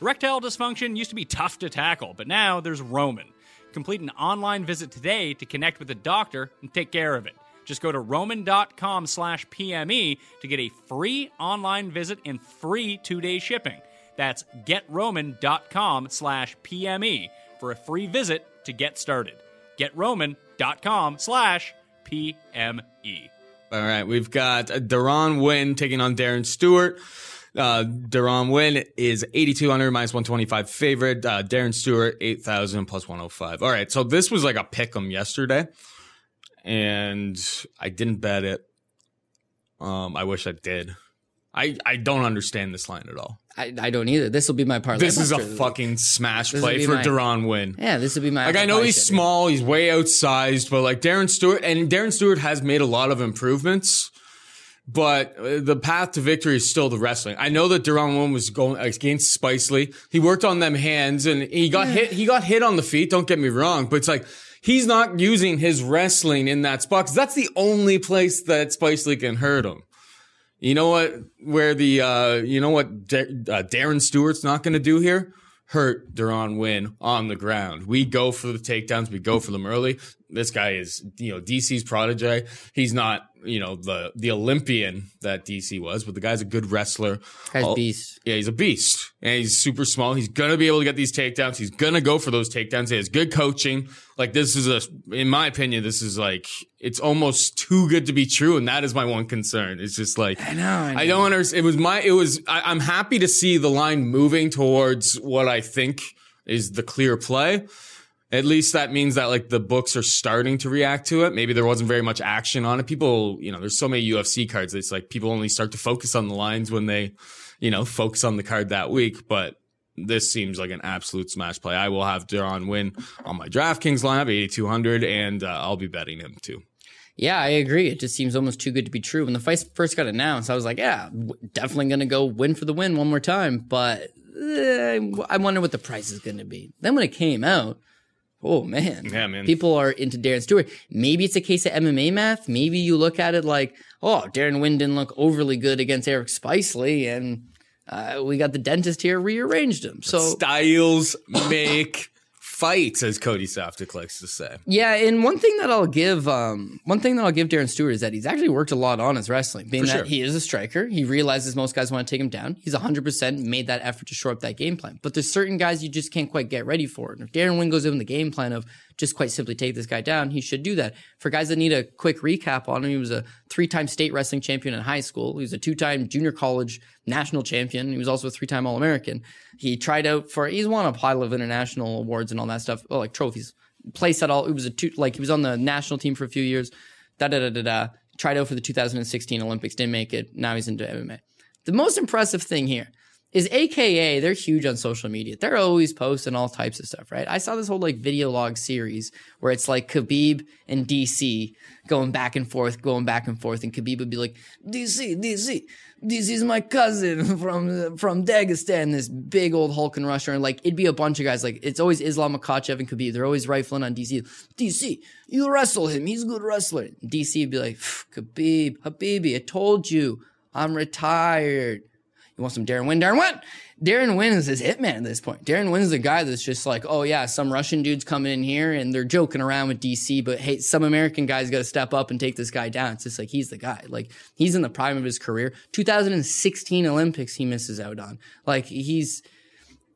Erectile dysfunction used to be tough to tackle, but now there's Roman. Complete an online visit today to connect with a doctor and take care of it. Just go to roman.com slash PME to get a free online visit and free two-day shipping. That's getroman.com slash PME for a free visit to get started. Getroman.com slash PME. All right, we've got Deron Winn taking on Darren Stewart. Uh, Deron Winn is 8,200 minus 125 favorite. Uh, Darren Stewart, 8,000 plus 105. All right. So this was like a pick 'em yesterday and I didn't bet it. Um, I wish I did. I, I don't understand this line at all. I, I don't either. This will be my parlay. This is a fucking smash This play for my- Deron Winn. Yeah, this would be my. Like I know he's shit. small, he's way outsized, but like Darren Stewart and Darren Stewart has made a lot of improvements. But uh, the path to victory is still the wrestling. I know that Deron Winn was going against Spicely. He worked on them hands and he got hit. He got hit on the feet. Don't get me wrong, but it's like he's not using his wrestling in that spot because that's the only place that Spicely can hurt him. You know what? Where the uh, you know what uh, Darren Stewart's not going to do here? Hurt Deron Winn on the ground. We go for the takedowns. We go for them early. This guy is you know DC's protege. He's not you know the the Olympian that DC was, but the guy's a good wrestler. Guy's All- beast. yeah, he's a beast. And he's super small. He's gonna be able to get these takedowns. He's gonna go for those takedowns. He has good coaching. Like this is a, in my opinion, this is like it's almost too good to be true, and that is my one concern. It's just like I know. I, know. I don't understand. It was my. It was. I, I'm happy to see the line moving towards what I think is the clear play. At least that means that like the books are starting to react to it. Maybe there wasn't very much action on it. People, you know, there's so many UFC cards. It's like people only start to focus on the lines when they, you know, focus on the card that week. But this seems like an absolute smash play. I will have Deron Winn on my DraftKings lineup, 8,200, and uh, I'll be betting him too. Yeah, I agree. It just seems almost too good to be true. When the fight first got announced, I was like, yeah, definitely going to go win for the win one more time. But eh, I wonder what the price is going to be. Then when it came out, oh man, Yeah, man. people are into Darren Stewart. Maybe it's a case of MMA math. Maybe you look at it like, oh, Darren Winn didn't look overly good against Eric Spicely, and uh, we got the dentist here rearranged him. So Styles make fights, as Cody Saftik likes to say. Yeah, and one thing that I'll give, um, one thing that I'll give Darren Stewart is that he's actually worked a lot on his wrestling. Being For that sure. he is a striker, he realizes most guys want to take him down. He's 100% made that effort to shore up that game plan. But there's certain guys you just can't quite get ready for. And if Darren Winn goes in the game plan of just quite simply take this guy down, he should do that. For guys that need a quick recap on him, he was a three-time state wrestling champion in high school. He was a two-time junior college national champion. He was also a three-time All-American. He tried out for, he's won a pile of international awards and all that stuff, well, like trophies place at all. It was a two, like he was on the national team for a few years. Da da da da da. Tried out for the 2016 Olympics, didn't make it. Now he's into MMA. The most impressive thing here is AKA they're huge on social media. They're always posting all types of stuff, right? I saw this whole like video log series where it's like Khabib and DC going back and forth, going back and forth, and Khabib would be like, DC, DC, this is my cousin from from Dagestan, this big old hulking Russia, and like it'd be a bunch of guys. Like it's always Islam Makhachev and Khabib. They're always rifling on DC. DC, you wrestle him. He's a good wrestler. DC would be like, Khabib, Habibi, I told you, I'm retired. You want some Darren Winn? Darren Winn! Darren Winn is his hitman at this point. Darren Winn's the guy that's just like, oh yeah, some Russian dude's coming in here and they're joking around with DC, but hey, some American guy's got to step up and take this guy down. It's just like he's the guy. Like he's in the prime of his career. 2016 Olympics he misses out on. Like he's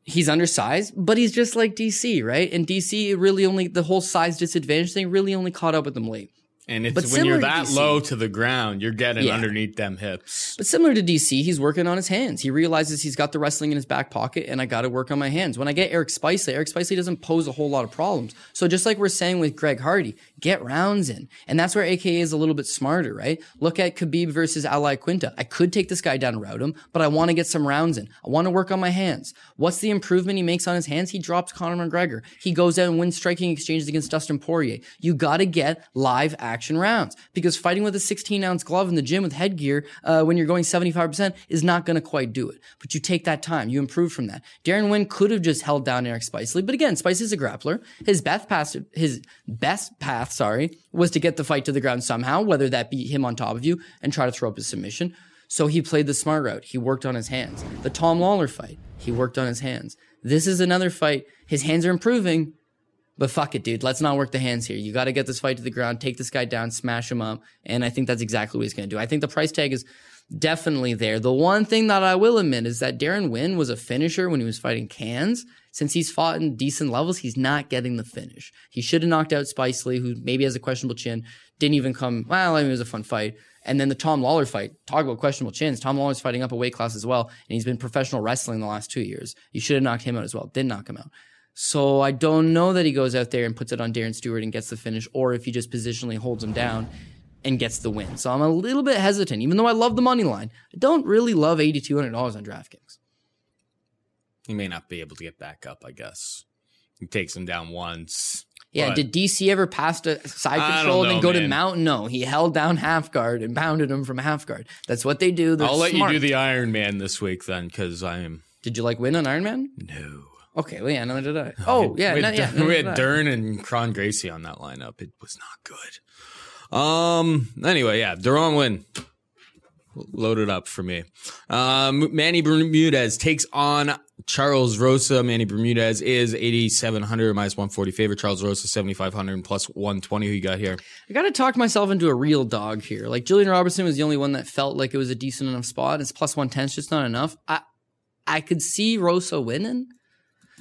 he's undersized, but he's just like DC, right? And DC really only the whole size disadvantage thing really only caught up with him late. And it's But when you're that DC. low to the ground, you're getting Yeah. underneath them hips. But similar to DC, he's working on his hands. He realizes he's got the wrestling in his back pocket, and I got to work on my hands. When I get Eric Spicely, Eric Spicely doesn't pose a whole lot of problems. So just like we're saying with Greg Hardy, get rounds in, and that's where AKA is a little bit smarter, right? Look at Khabib versus Al Iaquinta. I could take this guy down and route him, but I want to get some rounds in. I want to work on my hands. What's the improvement he makes on his hands? He drops Conor McGregor. He goes out and wins striking exchanges against Dustin Poirier. You got to get live action rounds because fighting with a 16 ounce glove in the gym with headgear uh, when you're going 75% is not going to quite do it. But you take that time, you improve from that. Darren Winn could have just held down Eric Spicely, but again, Spice is a grappler. His best path, his best path, sorry, was to get the fight to the ground somehow, whether that be him on top of you and try to throw up his submission. So he played the smart route. He worked on his hands. The Tom Lawlor fight, he worked on his hands. This is another fight. His hands are improving, but fuck it, dude. Let's not work the hands here. You got to get this fight to the ground, take this guy down, smash him up. And I think that's exactly what he's going to do. I think the price tag is definitely there. The one thing that I will admit is that Darren Winn was a finisher when he was fighting cans. Since he's fought in decent levels, he's not getting the finish. He should have knocked out Spicely, who maybe has a questionable chin, didn't even come. Well, I mean, it was a fun fight. And then the Tom Lawlor fight. Talk about questionable chins. Tom Lawlor's fighting up a weight class as well, and he's been professional wrestling the last two years. You should have knocked him out as well. Didn't knock him out. So I don't know that he goes out there and puts it on Darren Stewart and gets the finish, or if he just positionally holds him down and gets the win. So I'm a little bit hesitant, even though I love the money line. I don't really love $8,200 on DraftKings. He may not be able to get back up, I guess. He takes him down once. Yeah, did DC ever pass to side control and then know, go to man. mount? No, he held down half guard and pounded him from half guard. That's what they do. They're I'll let smart. you do the Iron Man this week then, because I am Did you like win on Iron Man? no. Okay, well, yeah, neither did I. Oh, yeah, we no, had, yeah. Dern- we had Dern and Kron Gracie on that lineup. It was not good. Um. Anyway, yeah, Deron Winn. Loaded up for me. Um, Manny Bermudez takes on Charles Rosa. Manny Bermudez is 8,700 minus 140 favorite. Charles Rosa 7,500 plus 120. Who you got here? I got to talk myself into a real dog here. Like Jillian Robertson was the only one that felt like it was a decent enough spot. It's plus 110, it's just not enough. I I could see Rosa winning,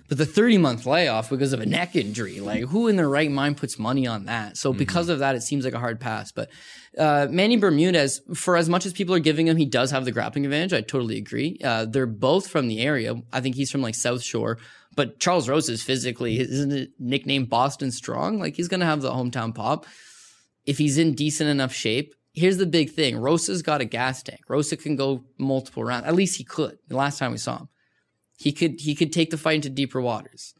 but the 30 month layoff because of a neck injury, like who in their right mind puts money on that? So because of that, it seems like a hard pass. But uh, Manny Bermudez, for as much as people are giving him, he does have the grappling advantage. I totally agree. Uh, they're both from the area. I think he's from like South Shore. But Charles Rosa is physically, isn't it nicknamed Boston Strong? Like he's going to have the hometown pop if he's in decent enough shape. Here's the big thing. Rosa's got a gas tank. Rosa can go multiple rounds. At least he could. The last time we saw him. He could he could take the fight into deeper waters.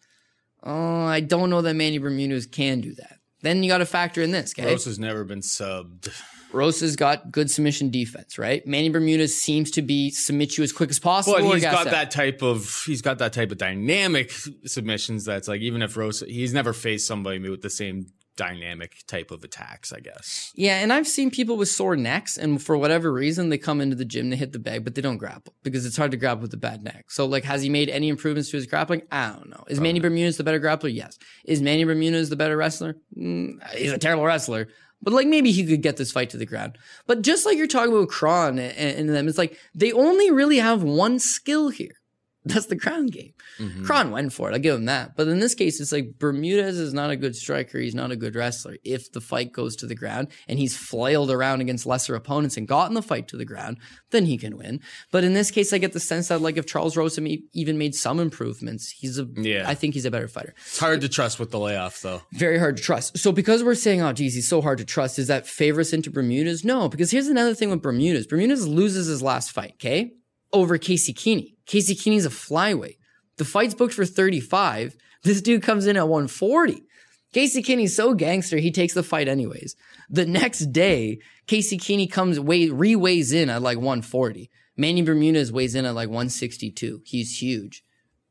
Oh, I don't know that Manny Bermudez can do that. Then you got to factor in this, okay? Rosa's never been subbed. Rosa's got good submission defense, right? Manny Bermudez seems to be submit you as quick as possible. But he's got out. that type of he's got that type of dynamic submissions that's like even if Rosa he's never faced somebody with the same dynamic type of attacks, I guess. Yeah, and I've seen people with sore necks, and for whatever reason, they come into the gym, they hit the bag, but they don't grapple because it's hard to grapple with a bad neck. So, like, has he made any improvements to his grappling? I don't know. Is Manny Bermudez the better grappler? Yes. Is Manny Bermudez the better wrestler? Mm, he's a terrible wrestler. But like maybe he could get this fight to the ground. But just like you're talking about Kron and, and them, it's like they only really have one skill here. That's the Kron game. Mm-hmm. Kron went for it. I'll give him that. But in this case, it's like Bermudez is not a good striker. He's not a good wrestler. If the fight goes to the ground and he's flailed around against lesser opponents and gotten the fight to the ground, then he can win. But in this case, I get the sense that like if Charles Rosa may, even made some improvements, he's a. Yeah. I think he's a better fighter. It's hard to trust with the layoff though. Very hard to trust. So because we're saying, oh, geez, he's so hard to trust, is that favors into Bermudez? No, because here's another thing with Bermudez. Bermudez loses his last fight, okay? Over Casey Kenney. Casey Kenney's a flyweight. The fight's booked for 35. This dude comes in at 140. Casey Kenney's so gangster, he takes the fight anyways. The next day, Casey Kenney comes, weigh, re-weighs in at like 140. Manny Bermudez weighs in at like 162. He's huge.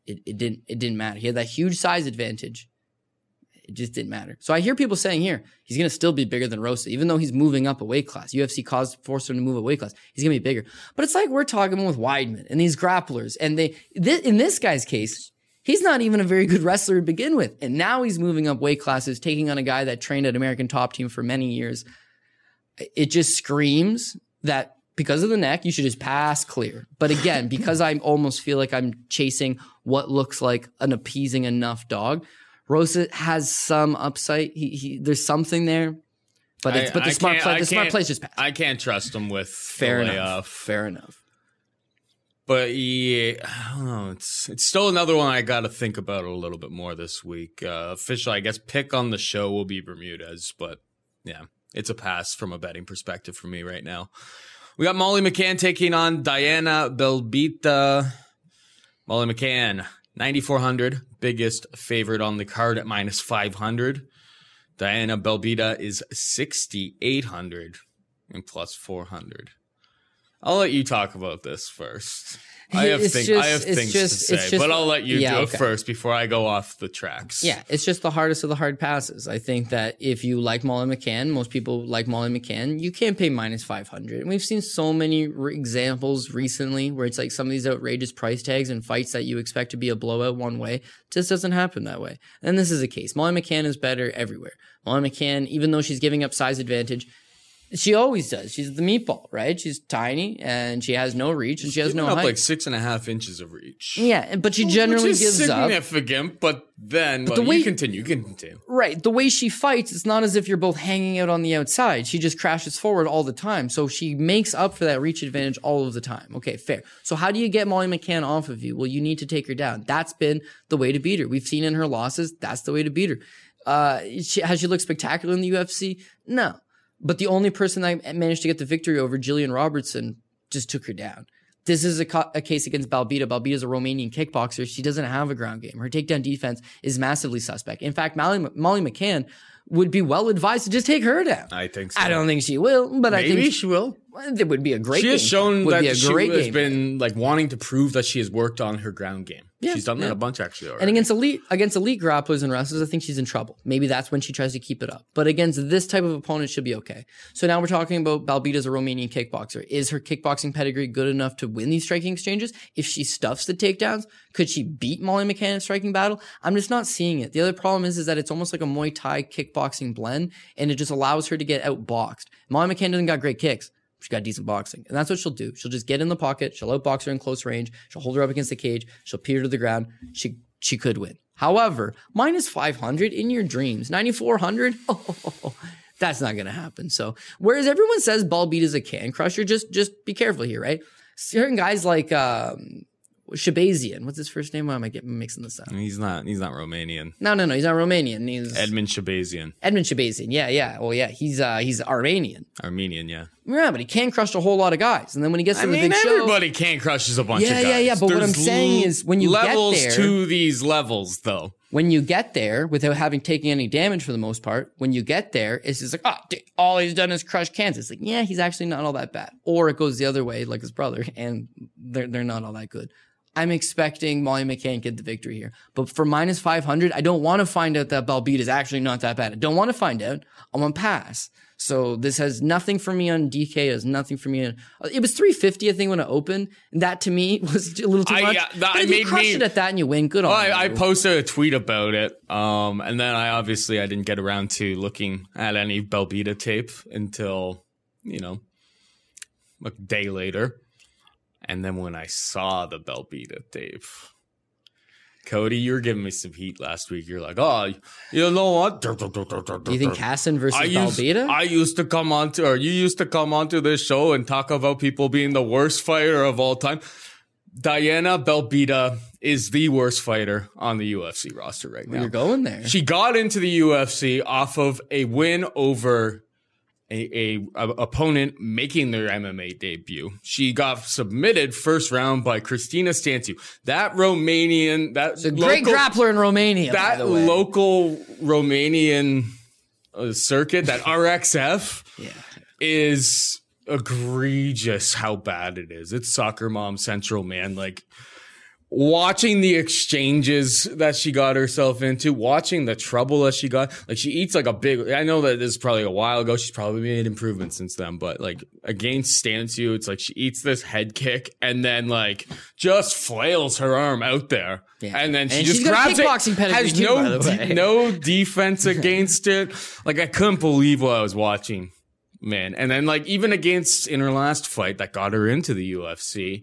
It, it didn't, it didn't matter. He had that huge size advantage. It just didn't matter. So I hear people saying here, he's going to still be bigger than Rosa, even though he's moving up a weight class. UFC caused forced him to move a weight class. He's going to be bigger. But it's like we're talking with Weidman and these grapplers, and they thi- in this guy's case, he's not even a very good wrestler to begin with, and now he's moving up weight classes, taking on a guy that trained at American Top Team for many years. It just screams that because of the neck, you should just pass clear. But again, because I almost feel like I'm chasing what looks like an appeasing enough dog, Rosa has some upside. He, he there's something there, but it's I- but the I smart play the smart can't- play is just pass. I can't trust him with Fair the enough. layoff. Fair enough. But yeah, I don't know. It's it's still another one I got to think about a little bit more this week. Uh, officially, I guess pick on the show will be Bermudez, but yeah, it's a pass from a betting perspective for me right now. We got Molly McCann taking on Diana Belbita. Molly McCann, 9,400, biggest favorite on the card at minus 500. Diana Belbita is 6,800 and plus 400. I'll let you talk about this first. I have, think, just- I have things just- to say, just- but I'll let you yeah, do okay. it first before I go off the tracks. Yeah, it's just the hardest of the hard passes. I think that if you like Molly McCann, most people like Molly McCann, you can't pay minus 500. And we've seen so many re- examples recently where it's like some of these outrageous price tags and fights that you expect to be a blowout one way just doesn't happen that way. And this is a case. Molly McCann is better everywhere. Molly McCann, even though she's giving up size advantage, She always does. She's the meatball, right? She's tiny and she has no reach and she has no up height. like six and a half inches of reach. yeah, but she generally Which is gives up. significant, but then well, the way- you continue, you continue. Right. The way she fights, it's not as if you're both hanging out on the outside. She just crashes forward all the time. So she makes up for that reach advantage all of the time. Okay, fair. So how do you get Molly McCann off of you? Well, you need to take her down. That's been the way to beat her. We've seen in her losses, that's the way to beat her. Uh, she, has she looked spectacular in the UFC? No. But the only person that managed to get the victory over, Jillian Robertson, just took her down. This is a, ca- a case against Belbita. Belbita is a Romanian kickboxer. She doesn't have a ground game. Her takedown defense is massively suspect. In fact, Molly, Molly McCann would be well advised to just take her down. I think so. I don't think she will, but I Maybe think she will. It would be a great. She has game shown would that she has game been like wanting to prove that she has worked on her ground game. Yeah, She's done that a bunch actually already. And against elite against elite grapplers and wrestlers, I think she's in trouble. Maybe that's when she tries to keep it up. But against this type of opponent, she'll be okay. So now we're talking about Belbita as a Romanian kickboxer. Is her kickboxing pedigree good enough to win these striking exchanges? If she stuffs the takedowns, could she beat Molly McCann in striking battle? I'm just not seeing it. The other problem is, is that it's almost like a Muay Thai kickboxing blend, and it just allows her to get outboxed. Molly McCann doesn't got great kicks. She's got decent boxing. And that's what she'll do. She'll just get in the pocket. She'll outbox her in close range. She'll hold her up against the cage. She'll pin her to the ground. She she could win. However, minus 500 in your dreams, 9,400, oh, that's not going to happen. So, whereas everyone says Belbita is a can crusher, just just be careful here, right? Certain guys like um, Shahbazyan, what's his first name? Why am I getting mixing this up? he's not he's not Romanian. No, no, no, he's not Romanian. He's Edmen Shahbazyan, Edmen Shahbazyan. Yeah, yeah. Well, yeah, he's uh, he's Armenian. Armenian, yeah. Yeah, but he can crush a whole lot of guys. And then when he gets to I the mean, big show, everybody can crushes a bunch Yeah, of guys. yeah, yeah, yeah. but what I'm saying l- is when you get there. levels to these levels, though. when you get there without having taken any damage for the most part, when you get there, it's just like, ah, oh, dude, all he's done is crush Kansas. Like, yeah, he's actually not all that bad. Or it goes the other way, like his brother, and they're they're not all that good. I'm expecting Molly McCann get the victory here. But for minus 500, I don't want to find out that Belbita is actually not that bad. I don't want to find out. I want to pass. So this has nothing for me on DK. It has nothing for me on. It was 350, I think, when it opened. And that to me was a little too I- much. yeah, that- but I if you made crush me- it at that and you win, good on I, you. I posted a tweet about it, um, and then I obviously I didn't get around to looking at any Belbita tape until you know a day later, and then when I saw the Belbita tape. Cody, you were giving me some heat last week. You're like, oh, you know what? Do you think Hassan versus I used, Belbita? I used to come on to, or you used to come onto this show and talk about people being the worst fighter of all time. Diana Belbita is the worst fighter on the UFC roster right now. You're going there. She got into the UFC off of a win over a, a, a opponent making their MMA debut. She got submitted first round by Christina Stanciu. That Romanian, that the great grappler in Romania. that local Romanian uh, circuit, that RXF, Yeah. is egregious how bad it is. It's soccer mom central, man. Like watching the exchanges that she got herself into, watching the trouble that she got. Like she eats like a big. I know that this is probably a while ago. She's probably made improvements since then, but like against Stanciu, it's like she eats this head kick and then like just flails her arm out there, Yeah. and then she And just she's got a grabs it. Has too, no de- no defense against it. Like I couldn't believe what I was watching man. And then like even against in her last fight that got her into the UFC,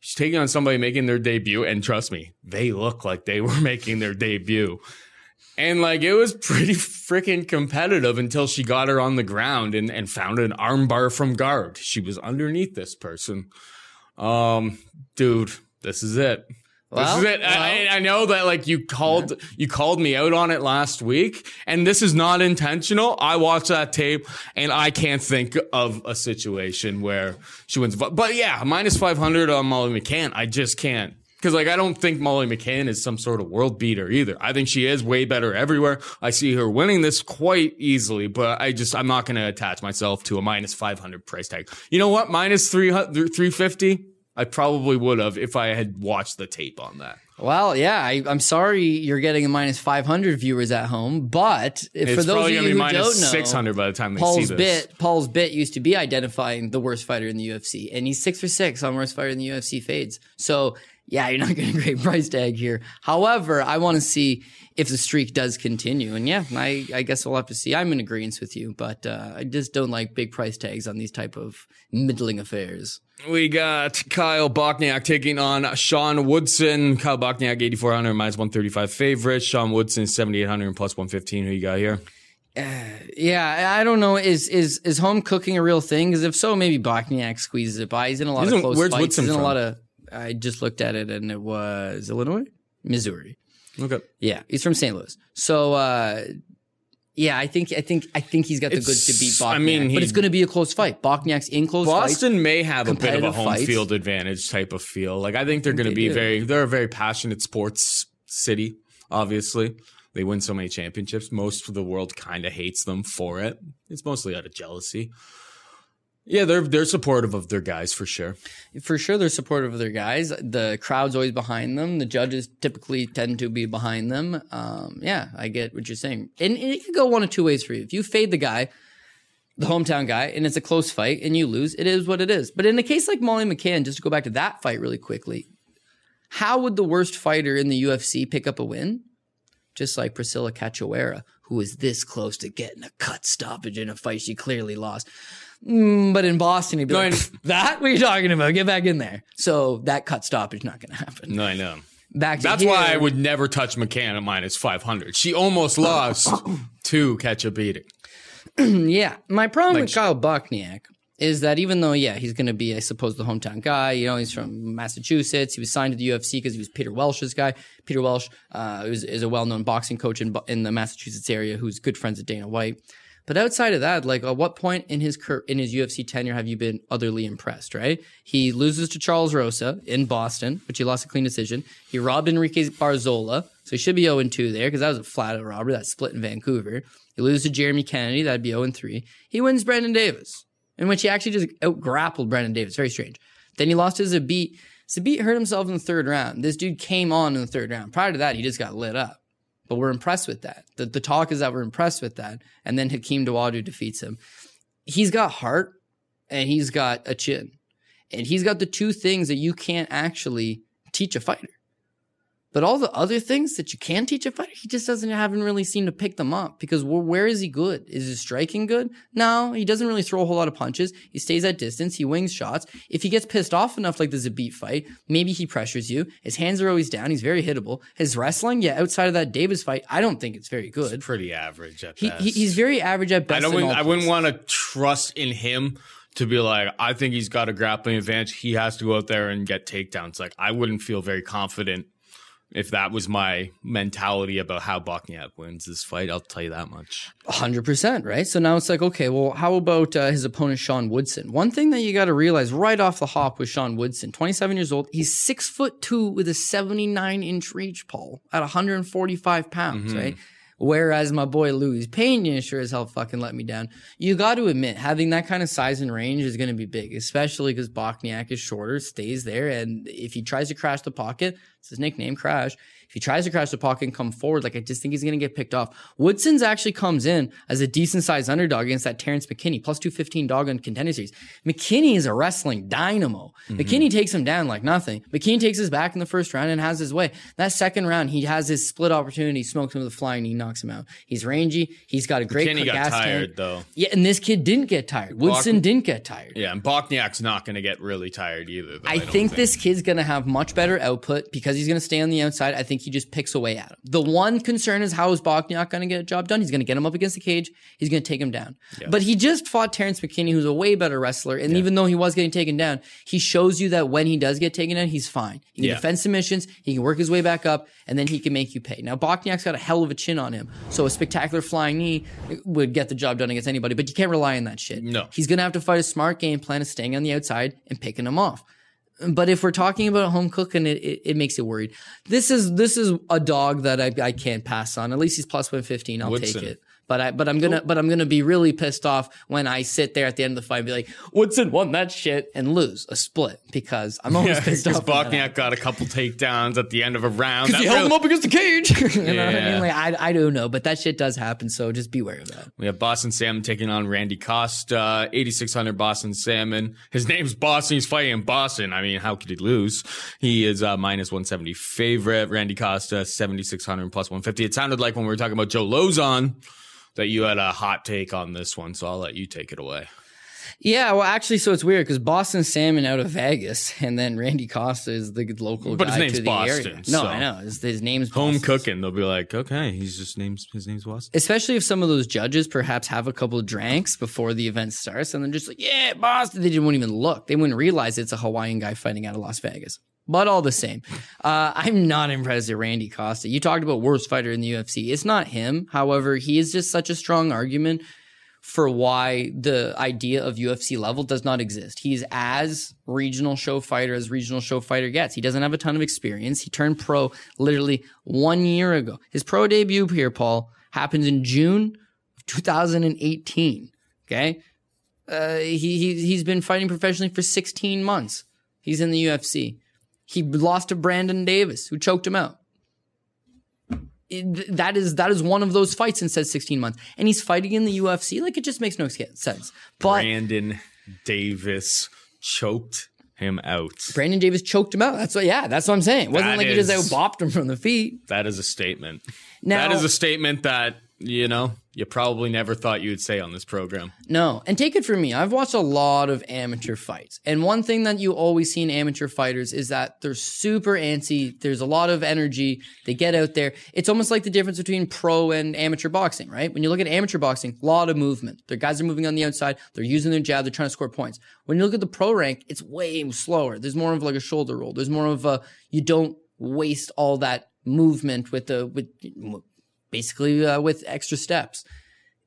she's taking on somebody making their debut, and trust me, they look like they were making their debut. And like it was pretty freaking competitive until she got her on the ground and, and found an armbar from guard. She was underneath this person. Um, dude, this is it. Well, this is it. I, I know that like you called you called me out on it last week, and this is not intentional. I watched that tape, and I can't think of a situation where she wins. But, but yeah, minus five hundred on Molly McCann. I just can't because like I don't think Molly McCann is some sort of world beater either. I think she is way better everywhere. I see her winning this quite easily, but I just I'm not going to attach myself to a minus five hundred price tag. You know what? Minus three three fifty. I probably would have if I had watched the tape on that. Well, yeah, I, I'm sorry you're getting a minus 500 viewers at home, but if, for those of you who minus don't know, 600 by the time they Paul's see this. bit, Paul's bit used to be identifying the worst fighter in the UFC, and he's six for six on worst fighter in the UFC fades. So yeah, you're not getting a great price tag here. However, I want to see if the streak does continue. And yeah, I, I guess we'll have to see. I'm in agreement with you, but uh, I just don't like big price tags on these type of middling affairs. We got Kyle Bokniak taking on Sean Woodson. Kyle Bokniak, 8,400 minus 135 favorite. Sean Woodson, 7,800 and plus 115. Who you got here? Yeah, I don't know. Is is is home cooking a real thing? Because if so, maybe Bokniak squeezes it by. He's in a lot He's of close where's fights. Woodson He's in from? a lot of. I just looked at it and it was Illinois, Missouri. Okay. Yeah, he's from St. Louis. So uh, yeah, I think I think I think he's got the goods to beat It's- Bokniak. I mean, but it's going to be a close fight. Bokniak's in close fights. Boston may have a bit of a competitive home fights. field advantage type of feel. Like I think they're going to they be do. very. They're a very passionate sports city. Obviously, they win so many championships. Most of the world kind of hates them for it. It's mostly out of jealousy. Yeah, they're they're supportive of their guys for sure. For sure, they're supportive of their guys. The crowd's always behind them. The judges typically tend to be behind them. Um, yeah, I get what you're saying. And it could go one of two ways for you. If you fade the guy, the hometown guy, and it's a close fight and you lose, it is what it is. But in a case like Molly McCann, just to go back to that fight really quickly, how would the worst fighter in the UFC pick up a win? Just like Priscilla Cachoeira, who was this close to getting a cut stoppage in a fight she clearly lost. Mm, but in Boston, he'd be like, that? What are you talking about? Get back in there. So that cut stoppage is not going to happen. No, I know. Back That's here, why I would never touch McCann at minus five hundred. She almost lost to catch a beating. Yeah, my problem Like- with Kyle Bokniak is that even though, yeah, he's going to be, I suppose, the hometown guy. You know, he's from Massachusetts. He was signed to the UFC because he was Peter Welch's guy. Peter Welch uh, is, is a well-known boxing coach in, in the Massachusetts area who's good friends with Dana White. But outside of that, like, at what point in his in his UFC tenure have you been otherly impressed? Right? He loses to Charles Rosa in Boston, which he lost a clean decision. He robbed Enrique Barzola, so he should be 0 2 there because that was a flat out robbery. That split in Vancouver. He loses to Jeremy Kennedy, that'd be 0 3. He wins Brandon Davis, in which he actually just out grappled Brandon Davis. Very strange. Then he lost to Zabit. Zabit hurt himself in the third round. This dude came on in the third round. Prior to that, he just got lit up. But we're impressed with that. The, the talk is that we're impressed with that. And then Hakeem Dawodu defeats him. He's got heart and he's got a chin. And he's got the two things that you can't actually teach a fighter. But all the other things that you can teach a fighter, he just doesn't haven't really seemed to pick them up because where, where is he good? Is his striking good? No, he doesn't really throw a whole lot of punches. He stays at distance. He wings shots. If he gets pissed off enough, like the Zabit fight, maybe he pressures you. His hands are always down. He's very hittable. His wrestling, yeah, outside of that Davis fight, I don't think it's very good. Pretty average at He, best. he, he's very average at best. I don't. I wouldn't want to trust in him to be like. I think he's got a grappling advantage. He has to go out there and get takedowns. Like I wouldn't feel very confident if that was my mentality about how Bokniak wins this fight. I'll tell you that much. hundred percent, right? So now it's like, okay, well, how about uh, his opponent Sean Woodson? One thing that you got to realize right off the hop with Sean Woodson, twenty-seven years old, he's six foot two with a seventy-nine inch reach, Paul, at one hundred and forty-five pounds, right? Whereas my boy Luis Pena sure as hell fucking let me down. You got to admit, having that kind of size and range is going to be big, especially because Bokniak is shorter, stays there, and if he tries to crash the pocket, it's his nickname, Crash. If he tries to crash the pocket and come forward, like I just think he's going to get picked off. Woodson's actually comes in as a decent sized underdog against that Terrence McKinney, plus 215 dog on contender series. McKinney is a wrestling dynamo. Mm-hmm. McKinney takes him down like nothing. McKinney takes his back in the first round and has his way. That second round, he has his split opportunity, smokes him with a flying knee, knocks him out. He's rangy. He's got a great Kenny got gas tired tank. though. Yeah, and this kid didn't get tired. Woodson didn't get tired. Yeah, and Bokniak's not going to get really tired either. Though, I, don't think, this kid's going to have much better output because he's going to stay on the outside. I think he just picks away at him. The one concern is how is Bokniak going to get a job done? He's going to get him up against the cage. He's going to take him down. But he just fought Terrence McKinney, who's a way better wrestler. And even though he was getting taken down, he shows you that when he does get taken down, he's fine. He can Yeah. defend submissions. He can work his way back up, and then he can make you pay. Now Bokniak's got a hell of a chin on him, so a spectacular flying knee would get the job done against anybody. But you can't rely on that shit. No. he's going to have to fight a smart game plan of staying on the outside and picking him off. But if we're talking about home cooking, it, it, it makes it worried. This is this is a dog that I, I can't pass on. At least he's plus one fifteen. I'll Woodson. take it. But I, but I'm gonna, but I'm gonna be really pissed off when I sit there at the end of the fight and be like, Woodson won that shit and lose a split because I'm always Yeah, pissed off. Bokniak got a couple takedowns at the end of a round. because he held really- him up against the cage. you know what I Yeah. mean? Like I, I don't know, but that shit does happen. So just beware of that. We have Boston Salmon taking on Randy Costa, 8,600 Boston Salmon. His name's Boston. He's fighting in Boston. I mean, how could he lose? He is uh, minus 170 favorite. Randy Costa, 7,600 plus 150. It sounded like when we were talking about Joe Lauzon that you had a hot take on this one, so I'll let you take it away. Yeah, well, actually, so it's weird because Boston Salmon out of Vegas, and then Randy Costa is the local But guy his name's to the Boston, area. No, so- I know his, his name's Home Boston. cooking. They'll be like, okay, he's just names. His name's Boston. Especially if some of those judges perhaps have a couple of drinks before the event starts, and they're just like, "Yeah, Boston." They didn't even look. They wouldn't realize it's a Hawaiian guy fighting out of Las Vegas. But all the same, uh, I'm not impressed at Randy Costa. You talked about worst fighter in the UFC. It's not him. However, he is just such a strong argument for why the idea of UFC level does not exist. He's as regional show fighter as regional show fighter gets. He doesn't have a ton of experience. He turned pro literally one year ago. His pro debut here, Paul, happens in June of 2018. Okay. Uh, he, he, he's been fighting professionally for 16 months. He's in the UFC. He lost to Brandon Davis, who choked him out. It- that is that is one of those fights in said 16 months. And he's fighting in the UFC like it just makes no sense. But Brandon Davis choked him out. Brandon Davis choked him out. That's what yeah that's what I'm saying. It wasn't That like he just is- bopped him from the feet. That is a statement. Now- that is a statement that, you know, you probably never thought you would say on this program. no and take it from me I've watched a lot of amateur fights and one thing that you always see in amateur fighters is that they're super antsy there's a lot of energy they get out there. It's almost like the difference between pro and amateur boxing right? When you look at amateur boxing a lot of movement. The guys are moving on the outside they're using their jab they're trying to score points. When you look at the pro rank it's way slower there's more of like a shoulder roll there's more of a you don't waste all that movement with the with basically uh, with extra steps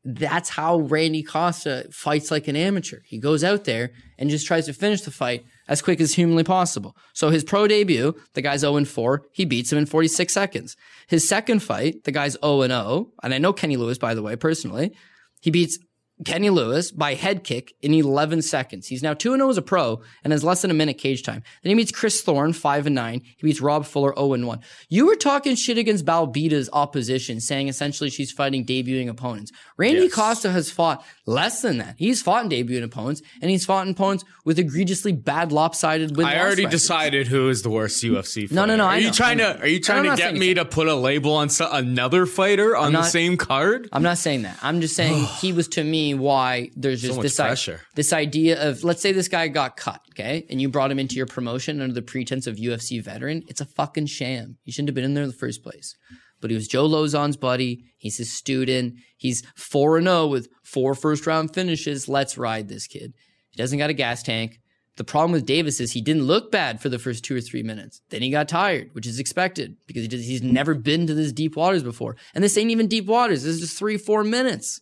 that's how Randy Costa fights like an amateur. He goes out there and just tries to finish the fight as quick as humanly possible. So his pro debut, the guy's 0 4, he beats him in 46 seconds. His second fight, the guy's 0 0, and I know Kenny Lewis, by the way, personally, he beats Kenny Lewis by head kick in 11 seconds. He's now 2 0 as a pro and has less than a minute cage time. Then he meets Chris Thorne, 5 and 9. He beats Rob Fuller, 0 and 1. You were talking shit against Belbita's opposition, saying essentially she's fighting debuting opponents. Randy Yes. Costa has fought less than that. He's fought in debuting opponents, and he's fought in opponents with egregiously bad lopsided win I already decided who is the worst UFC fighter. No, no, no, Are I you know, trying to are you trying to get me to put a label on so- another fighter on the same card? I'm not saying that. I'm just saying he was to me why there's just much this, pressure. this idea of let's say this guy got cut, okay, and you brought him into your promotion under the pretense of UFC veteran. It's a fucking sham. He shouldn't have been in there in the first place. But he was Joe Lauzon's buddy. He's his student. He's 4 and 0 with four first round finishes. Let's ride this kid. He doesn't got a gas tank. The problem with Davis is he didn't look bad for the first two or three minutes. Then he got tired, which is expected because he just, he's never been to this deep waters before. And this ain't even deep waters. This is just three, four minutes.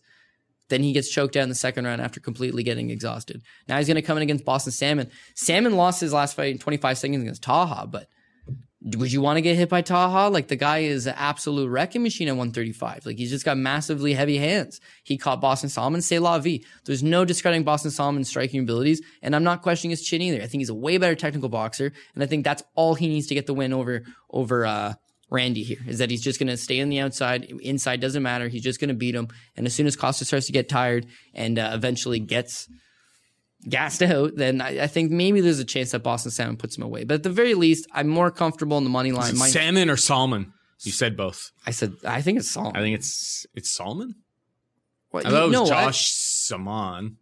Then he gets choked out in the second round after completely getting exhausted. Now he's going to come in against Boston Salmon. Salmon lost his last fight in 25 seconds against Taha, but would you want to get hit by Taha? Like the guy is an absolute wrecking machine at 135. Like he's just got massively heavy hands. He caught Boston Solomon, say la vie. There's no discrediting Boston Solomon's striking abilities, and I'm not questioning his chin either. I think he's a way better technical boxer, and I think that's all he needs to get the win over over uh, Randy here. Is that he's just going to stay on the outside, inside doesn't matter. He's just going to beat him, and as soon as Costa starts to get tired and uh, eventually gets gassed out, then I, I think maybe there's a chance that Boston Salmon puts him away. But at the very least, I'm more comfortable in the money line. My- Salmon or Salmon? You said both. I said I think it's salmon. I think it's it's Salmon. What, I thought it was what? Josh Saman.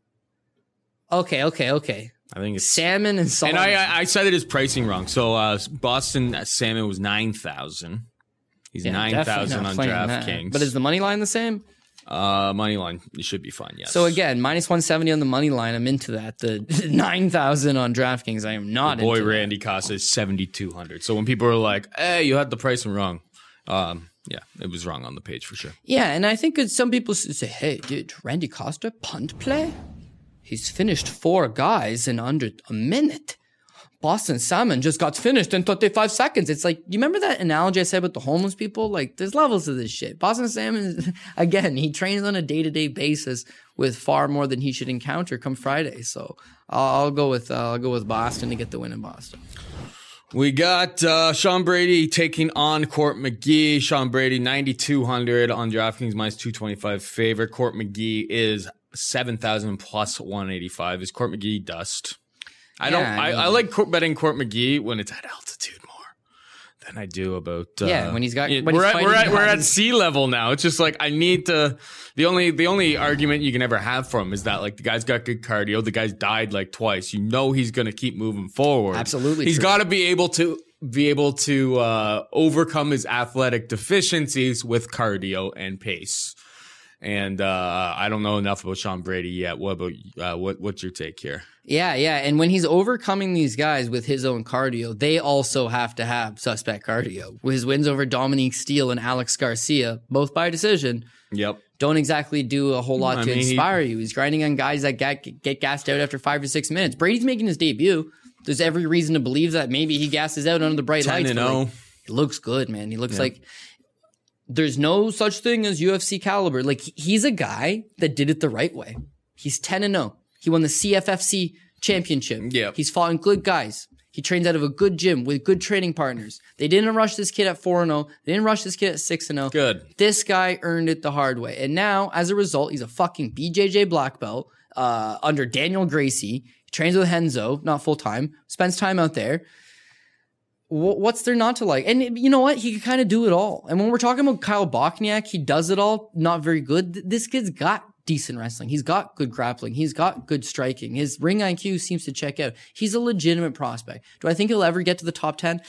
Okay, okay, okay. I think it's Salmon and salmon. And I, I I cited his pricing wrong. So uh, Boston salmon was nine thousand. He's Yeah, nine thousand on. DraftKings. But is the money line the same? Uh, money line? It should be fine. Yes. So again, minus 170 on the money line. I'm into that. The 9,000 on DraftKings. I am not boy into. Randy Costa is seventy two hundred. So when people are like, "Hey, you had the pricing wrong," um, yeah, it was wrong on the page for sure. Yeah, and I think some people say, hey, did Randy Costa punt play? He's finished four guys in under a minute. Boston Salmon just got finished in 35 seconds. It's like, you remember that analogy I said with the homeless people? Like, there's levels to this shit. Boston Salmon, again, he trains on a day to day basis with far more than he should encounter come Friday. So I'll, I'll go with uh, I'll go with Boston to get the win in Boston. We got uh, Sean Brady taking on Court McGee. Sean Brady, 9,200 on DraftKings, minus 225 favorite. Court McGee is 7,000 plus 185. Is Court McGee dust? I don't, Yeah, I I, mean- I like court, betting Court McGee when it's at altitude more than I do about. Uh, Yeah, when he's got- when we're he's at, we're at, we're at sea level now. It's just like I need to. The only the only argument you can ever have for him is that like the guy's got good cardio. The guy's died like twice. You know he's going to keep moving forward. Absolutely he's got to be able to be able to uh, overcome his athletic deficiencies with cardio and pace. And uh, I don't know enough about Sean Brady yet. What about uh, what? What's your take here? Yeah, yeah. And when he's overcoming these guys with his own cardio, they also have to have suspect cardio. With his wins over Dominique Steele and Alex Garcia, both by decision, Yep. don't exactly do a whole lot I to mean, he- inspire you. He's grinding on guys that get, get gassed out after five or six minutes. Brady's making his debut. There's every reason to believe that maybe he gasses out under the bright 10 lights. and but, like, 0. he looks good, man. He looks like there's no such thing as UFC caliber. Like he's a guy that did it the right way. He's 10 and 0. He won the CFFC championship. Yep. He's fought in good guys. He trains out of a good gym with good training partners. They didn't rush this kid at 4 and 0. They didn't rush this kid at 6 and 0. Good. This guy earned it the hard way. And now, as a result, he's a fucking BJJ black belt uh, under Daniel Gracie. He trains with Renzo, not full time, spends time out there. Wh- What's there not to like? And you know what? He can kind of do it all. And when we're talking about Kyle Bokniak, he does it all. Not very good. This kid's got decent wrestling. He's got good grappling. He's got good striking. His ring IQ seems to check out. He's a legitimate prospect. Do I think he'll ever get to the top 10?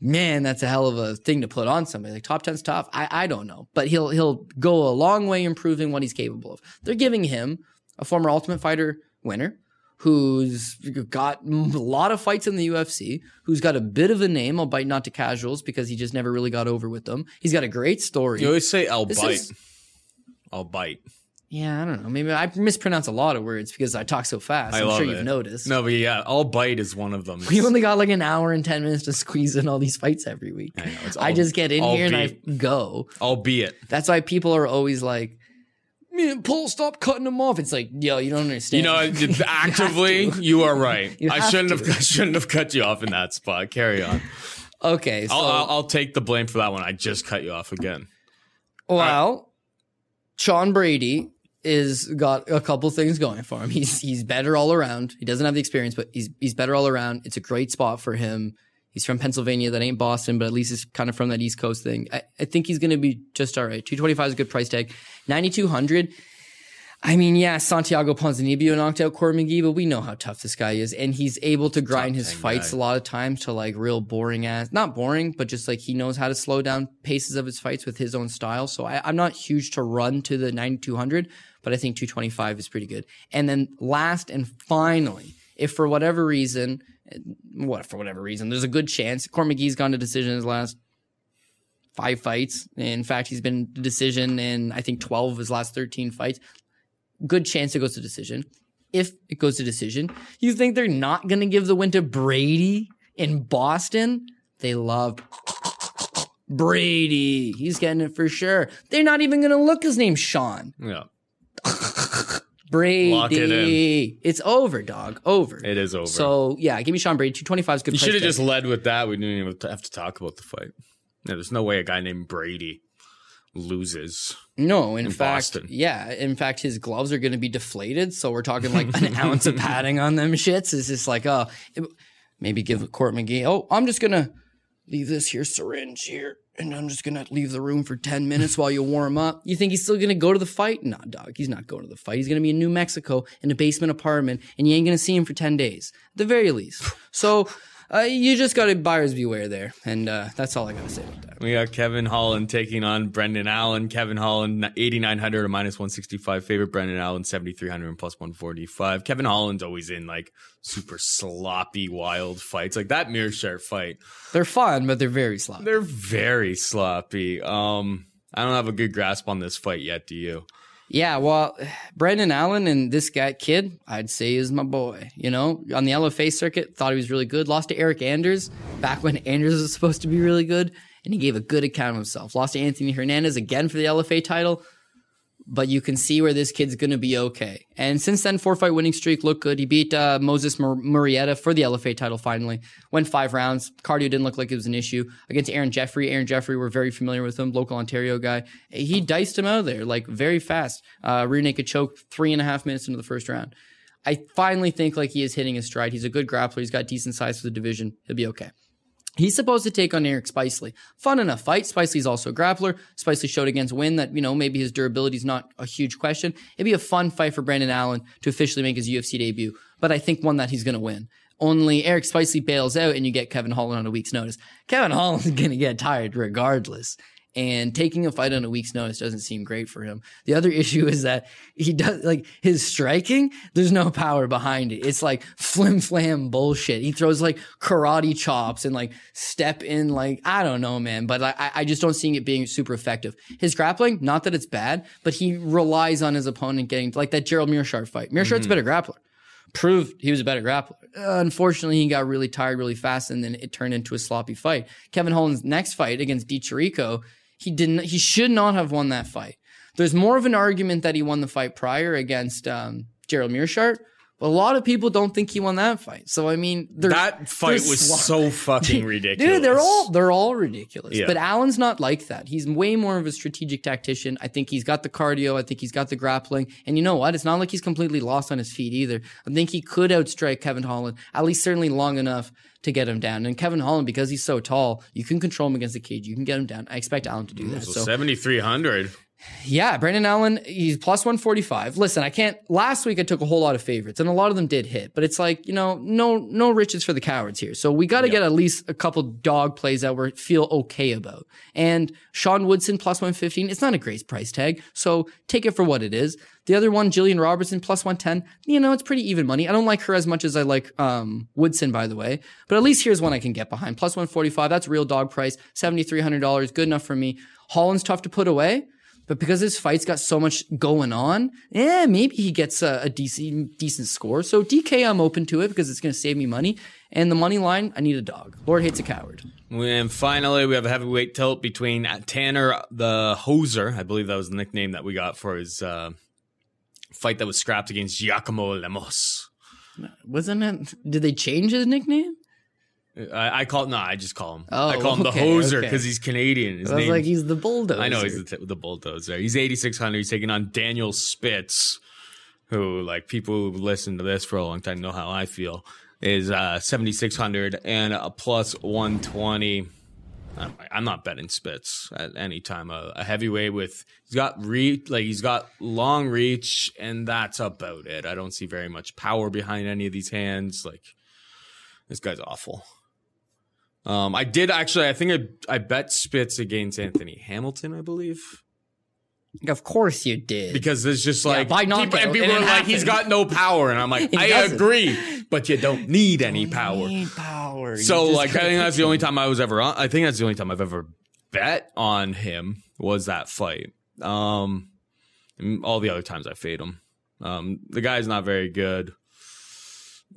man, that's a hell of a thing to put on somebody. Like top 10's tough. I, I don't know, but he'll he'll go a long way improving what he's capable of. They're giving him a former Ultimate Fighter winner who's got a lot of fights in the UFC, who's got a bit of a name, albeit not to casuals because he just never really got over with them. He's got a great story. You always say I'll This bite. is- I'll bite. yeah, I don't know. Maybe I mispronounce a lot of words because I talk so fast. I I'm love sure it. you've noticed. No, but yeah, I'll bite is one of them. We only got like an hour and 10 minutes to squeeze in all these fights every week. I know, it's I just get in all here and I go. Albeit. That's why people are always like, man, Paul, stop cutting him off. It's like, yo, you don't understand. You know, actively, have you, are right. You I shouldn't to. have. I shouldn't have cut you off in that spot. Carry on. Okay. So, I'll, I'll, I'll take the blame for that one. I just cut you off again. well, Sean Brady is got a couple things going for him. He's he's better all around. He doesn't have the experience, but he's he's better all around. It's a great spot for him. He's from Pennsylvania. That ain't Boston, but at least he's kind of from that East Coast thing. I, I think he's going to be just all right. 225 is a good price tag. 9,200. I mean, yeah, Santiago Ponzinibbio knocked out Court McGee, but we know how tough this guy is. And he's able to grind his fights guy. a lot of times to like real boring ass, not boring, but just like he knows how to slow down paces of his fights with his own style. So I, I'm not huge to run to the 9,200, but I think 225 is pretty good. And then last and finally, if for whatever reason, what for whatever reason, there's a good chance Court McGee's gone to decision his last five fights. In fact, he's been to decision in I think 12 of his last 13 fights. Good chance it goes to decision. If it goes to decision, you think they're not going to give the win to Brady in Boston? They love Brady. He's getting it for sure. They're not even going to look his name Sean. Yeah, Brady. Lock it in. It's over, dog. Over. it is over. So yeah, give me Sean Brady. 225 is good. you should have just led with that. We didn't even have to talk about the fight. Yeah, there's no way a guy named Brady loses. No, in, in fact, Boston. yeah. In fact, his gloves are going to be deflated, so we're talking like an ounce of padding on them shits. It's just like, oh, it- maybe give Court McGee. Oh, I'm just gonna leave this here syringe here, and I'm just gonna leave the room for ten minutes while you warm up. You think he's still gonna go to the fight? Nah, dog. He's not going to the fight. He's gonna be in New Mexico in a basement apartment, and you ain't gonna see him for ten days at the very least. So. Uh, you just got to buyers beware there, and uh, that's all I got to say about that. We got Kevin Holland taking on Brendan Allen. Kevin Holland, 8,900 or minus 165 favorite. Brendan Allen, 7,300 and plus 145. Kevin Holland's always in like super sloppy, wild fights. Like that Meerschaert fight. They're fun, but they're very sloppy. They're very sloppy. Um, I don't have a good grasp on this fight yet. Do you? Yeah, well, Brendan Allen and this guy kid, I'd say is my boy. You know, on the LFA circuit, thought he was really good. Lost to Eryk Anders back when Anders was supposed to be really good, and he gave a good account of himself. Lost to Anthony Hernandez again for the LFA title, but you can see where this kid's going to be okay. And since then, four fight winning streak looked good. He beat uh, Moses Mur- Murrieta for the LFA title finally. Went five rounds. Cardio didn't look like it was an issue. Against Aaron Jeffery. Aaron Jeffery, we're very familiar with him, local Ontario guy. He diced him out of there like very fast. Uh, rear naked choke three and a half minutes into the first round. I finally think like he is hitting his stride. He's a good grappler. He's got decent size for the division. He'll be okay. He's supposed to take on Eric Spicely. Fun enough fight. Spicely's also a grappler. Spicely showed against Winn that, you know, maybe his durability is not a huge question. It'd be a fun fight for Brandon Allen to officially make his UFC debut, but I think one that he's going to win. Only Eric Spicely bails out and you get Kevin Holland on a week's notice. Kevin Holland's going to get tired regardless. And taking a fight on a week's notice doesn't seem great for him. The other issue is that he does like his striking, there's no power behind it. It's like flim flam bullshit. He throws like karate chops and like step in like, I don't know, man, but I, I just don't see it being super effective. His grappling, not that it's bad, but he relies on his opponent getting like that Gerald Meerschaert fight. Meerschaert's a better grappler proved he was a better grappler. Uh, unfortunately, he got really tired really fast, and then it turned into a sloppy fight. Kevin Holland's next fight against Di Chirico, he didn't. He should not have won that fight. There's more of an argument that he won the fight prior against um, Gerald Meerschaert. But a lot of people don't think he won that fight. So I mean, That fight was so fucking ridiculous. Dude, they're all they're all ridiculous. Yeah. But Allen's not like that. He's way more of a strategic tactician. I think he's got the cardio. I think he's got the grappling. And you know what? It's not like he's completely lost on his feet either. I think he could outstrike Kevin Holland, at least certainly long enough to get him down. And Kevin Holland, because he's so tall, you can control him against the cage. You can get him down. I expect Allen to do that. So So seventy three hundred. Yeah, Brandon Allen, he's plus 145. Listen, I can't last week I took a whole lot of favorites and a lot of them did hit, but it's like, you know, no no riches for the cowards here. So we got to get at least a couple dog plays that we feel okay about. And Sean Woodson plus 115, it's not a great price tag, so take it for what it is. The other one, Jillian Robertson plus 110, you know, it's pretty even money. I don't like her as much as I like um, Woodson, by the way, but at least here's one I can get behind. Plus 145, that's real dog price, $7,300, good enough for me. Holland's tough to put away. But because his fight's got so much going on, eh, maybe he gets a, a decent decent score. So DK, I'm open to it because it's going to save me money. And the money line, I need a dog. Lord hates a coward. And finally, we have a heavyweight tilt between Tanner the Hoser. I believe that was the nickname that we got for his uh, fight that was scrapped against Giacomo Lemos. Wasn't it? Did they change his nickname? I, I call no, I just call him. Oh, I call him okay, the Hoser okay. because he's Canadian. His I was name, like, he's the bulldozer. I know he's the, t- the bulldozer. He's eighty six hundred. He's taking on Daniel Spitz, who like people who listen to this for a long time know how I feel. Is uh, seventy six hundred and a plus one twenty. I'm, I'm not betting Spitz at any time. A, a heavyweight with he's got reach, like he's got long reach, and that's about it. I don't see very much power behind any of these hands. Like this guy's awful. Um, I did actually. I think I I bet Spitz against Anthony Hamilton. I believe Of course you did. because it's just like by people, and people are like, he's got no power, and I'm like, I doesn't. agree, but you don't need any power. Need power. So like, I think that's the only time I was ever on. I think that's the only time I've ever bet on him was that fight. Um, all the other times I fade him. Um, the guy's not very good.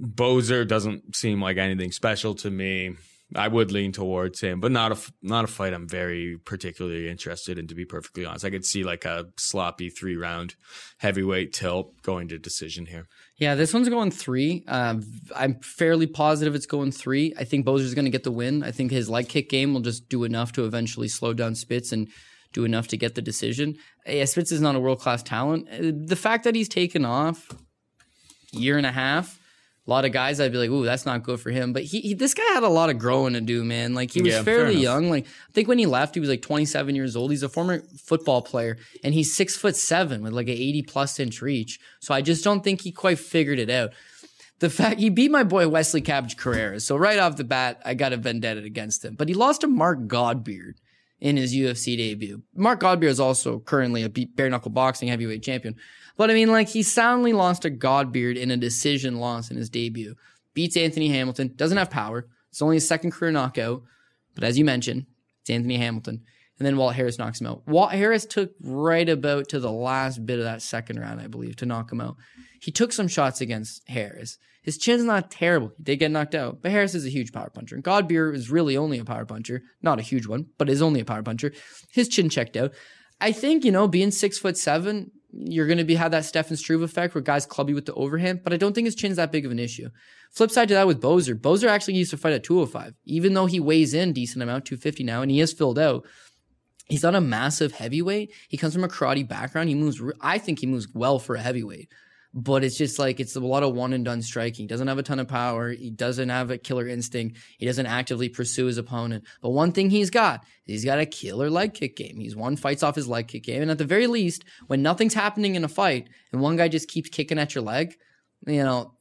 Boser doesn't seem like anything special to me. I would lean towards him, but not a not a fight I'm very particularly interested in. To be perfectly honest, I could see like a sloppy three round heavyweight tilt going to decision here. Yeah, this one's going three. Um, I'm fairly positive it's going three. I think Boser's going to get the win. I think his leg kick game will just do enough to eventually slow down Spitz and do enough to get the decision. Yeah, Spitz is not a world class talent. Uh, The fact that he's taken off year and a half, a lot of guys I'd be like, "Ooh, that's not good for him." But he, he this guy had a lot of growing to do, man. Like he was Yeah, fairly young. Like I think when he left, he was like 27 years old. He's a former football player, and he's six foot seven with like an 80 plus inch reach. So I just don't think he quite figured it out. The fact he beat my boy Wesley Cabbage Correira, so right off the bat, I got a vendetta against him. But he lost to Mark Godbeer in his UFC debut. Mark Godbeer is also currently a bare knuckle boxing heavyweight champion. But I mean, like he soundly lost to Godbeer in a decision loss in his debut. Beats Anthony Hamilton, doesn't have power. It's only his second career knockout. But as you mentioned, it's Anthony Hamilton. And then Walt Harris knocks him out. Walt Harris took right about to the last bit of that second round, I believe, to knock him out. He took some shots against Harris. His chin's not terrible. He did get knocked out, but Harris is a huge power puncher. And Godbeer is really only a power puncher, not a huge one, but is only a power puncher. His chin checked out. I think you know, being six foot seven, you're going to be have that Stefan Struve effect where guys club you with the overhand, but I don't think his chin's that big of an issue. Flip side to that with Boser, Boser actually used to fight at 205, even though he weighs in decent amount, 250 now, and he is filled out. He's not a massive heavyweight. He comes from a karate background. He moves. I think he moves well for a heavyweight but it's just like it's a lot of one and done striking. He doesn't have a ton of power. He doesn't have a killer instinct. He doesn't actively pursue his opponent. But one thing he's got, he's got a killer leg kick game. He's won fights off his leg kick game. And at the very least, when nothing's happening in a fight and one guy just keeps kicking at your leg, you know,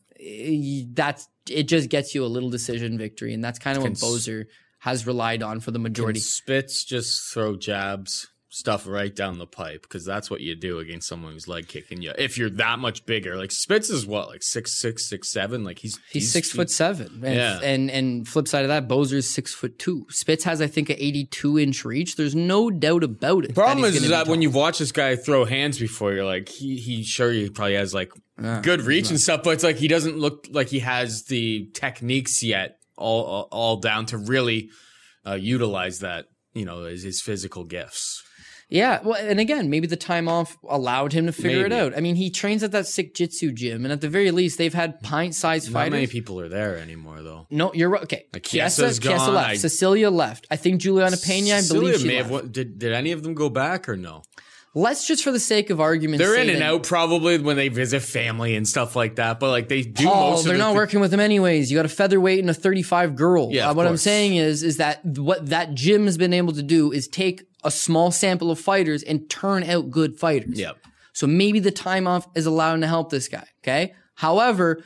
that's it just gets you a little decision victory. And that's kind of what Boser has relied on for the majority. Can Spitz just throw jabs stuff right down the pipe because that's what you do against someone who's leg kicking you. If you're that much bigger, like Spitz is what, like six six six seven, like he's he's, he's six foot seven. And, yeah, and and flip side of that, Boser's six foot two. Spitz has I think an eighty two inch reach. There's no doubt about it. Problem that is, is that when you've watched this guy throw hands before, you're like, he he sure he probably has like uh, good reach and stuff, but it's like he doesn't look like he has the techniques yet all all, all down to really uh, utilize that. You know, his, his physical gifts. Yeah, well, and again, maybe the time off allowed him to figure maybe. it out. I mean, he trains at that Sikjitsu gym, and at the very least, they've had pint-sized Not fighters. Not many people are there anymore, though. No, you're right. Okay, like Chiesa, Chiesa left. I, Cecilia left. I think Julianna Pena. I believe she left. Have, did did any of them go back or no? Let's just for the sake of argument, they're in and out probably when they visit family and stuff like that. But like they do Paul, most. They're not th- working with them anyways. You got a featherweight and a 35 girl. Yeah, uh, what course. I'm saying is, is that what that gym has been able to do is take a small sample of fighters and turn out good fighters. Yep. So maybe the time off is allowing to help this guy. Okay. However,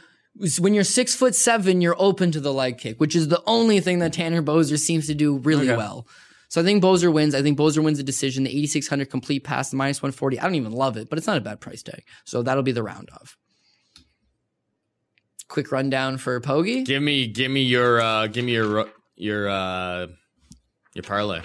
when you're six foot seven, you're open to the leg kick, which is the only thing that Tanner Boser seems to do really Okay. well. So I think Boser wins. I think Boser wins the decision. The 8600 complete pass, the minus 140. I don't even love it, but it's not a bad price tag. So that'll be the round of. Quick rundown for Pogi. Give me, give me your, uh give me your, your, uh your parlay.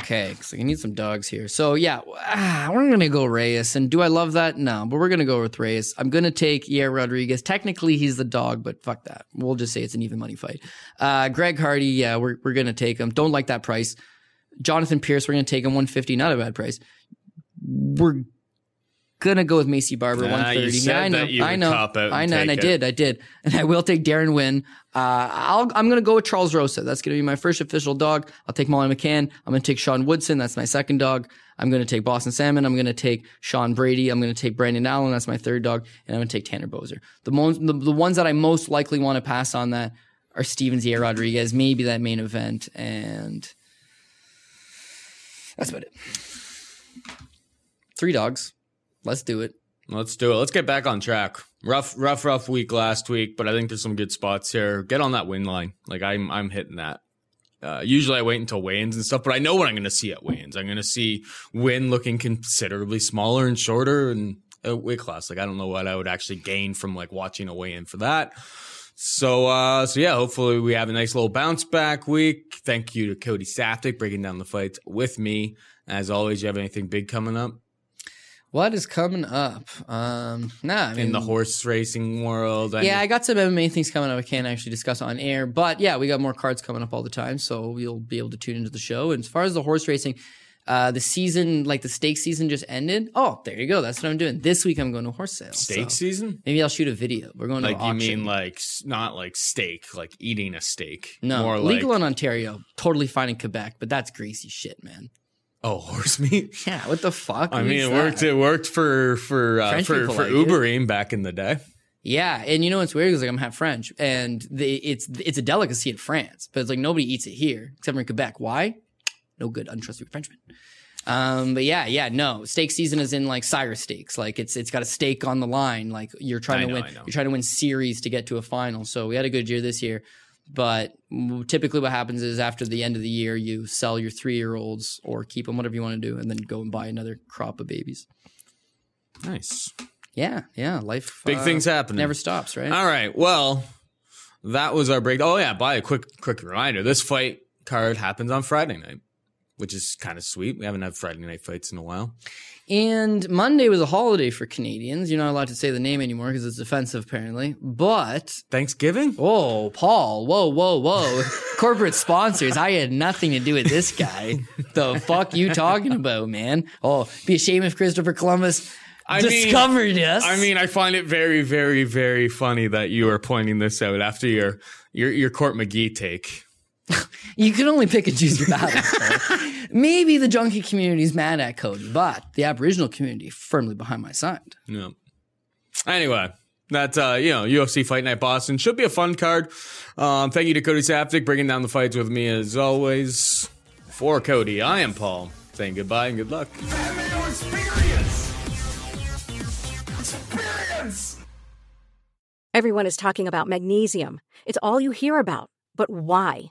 Okay, because I need some dogs here. So yeah, ah, we're gonna go Reyes. And do I love that? No, but we're gonna go with Reyes. I'm gonna take Yair Rodriguez. Technically, he's the dog, but fuck that. We'll just say it's an even money fight. Uh, Greg Hardy, yeah, we're we're gonna take him. Don't like that price. Jonathan Pearce, we're gonna take him 150. Not a bad price. We're gonna go with Maycee Barber 130. you said yeah, I know, I know, cop out and I know, and I it. did, I did, and I will take Deron Winn. Uh, I'll, I'm gonna go with Charles Rosa. That's gonna be my first official dog. I'll take Molly McCann. I'm gonna take Sean Woodson. That's my second dog. I'm gonna take Boston Salmon. I'm gonna take Sean Brady. I'm gonna take Brandon Allen. That's my third dog, and I'm gonna take Tanner Boser. The most, the, the ones that I most likely want to pass on that are Stephens Yair Rodriguez, maybe that main event, and that's about it. Three dogs. Let's do it. Let's do it. Let's get back on track. Rough, rough, rough week last week, but I think there's some good spots here. Get on that win line. Like I'm, I'm hitting that. Uh, usually I wait until weigh-ins and stuff, but I know what I'm going to see at weigh-ins. I'm going to see Winn looking considerably smaller and shorter and a weight class. Like I don't know what I would actually gain from like watching a weigh-in for that. So, uh, so yeah, hopefully we have a nice little bounce back week. Thank you to Cody Saftik breaking down the fights with me. As always, you have anything big coming up What is coming up? Um, nah, I mean, in the horse racing world? Yeah, I got some MMA things coming up I can't actually discuss on air, but yeah, we got more cards coming up all the time, so you'll be able to tune into the show. And as far as the horse racing, uh, the season, like the stake season, just ended. Oh, there you go. That's what I'm doing this week. I'm going to horse sale. steak so season. Maybe I'll shoot a video. We're going to Like an you mean like not like steak, like eating a steak. no more legal like in Ontario, totally fine in Quebec, but that's greasy shit, man. Oh horse meat. Yeah, what the fuck? I mean, it worked. that? It worked for for uh, for for like. Ubering back in the day. Yeah, and you know what's weird is like I'm half French, and the, it's it's a delicacy in France, but it's like nobody eats it here except for in Quebec. Why? No good, untrustworthy Frenchman. Um, but yeah, yeah, no. Steak season is in like sire steaks. Like it's it's got a steak on the line. Like you're trying I to know, win. You're trying to win series to get to a final. So we had a good year this year. But typically, what happens is after the end of the year, you sell your three year olds or keep them, whatever you want to do, and then go and buy another crop of babies. Nice. Yeah, yeah. Life, Big uh, things happening. Never stops, right? All right. Well, that was our break. Oh yeah. By a quick quick reminder, this fight card happens on Friday night. which is kind of sweet. We haven't had Friday night fights in a while. And Monday was a holiday for Canadians. You're not allowed to say the name anymore because it's offensive, apparently. But Thanksgiving? oh, Paul, whoa, whoa, whoa, corporate sponsors. I had nothing to do with this guy. the fuck you talking about, man? Oh, be a shame if Christopher Columbus I mean- discovered us. I mean, I find it very, very, very funny that you are pointing this out after your your your Court McGee take. You can only pick and choose your battles. Paul. Maybe the junkie community is mad at Cody, but the Aboriginal community firmly behind my side. Yeah. Anyway, that's uh, you know UFC Fight Night Boston should be a fun card. Um, thank you to Cody Saptic bringing down the fights with me as always. For Cody, I am Paul saying goodbye and good luck. Experience. Experience. Everyone is talking about magnesium. It's all you hear about. But why?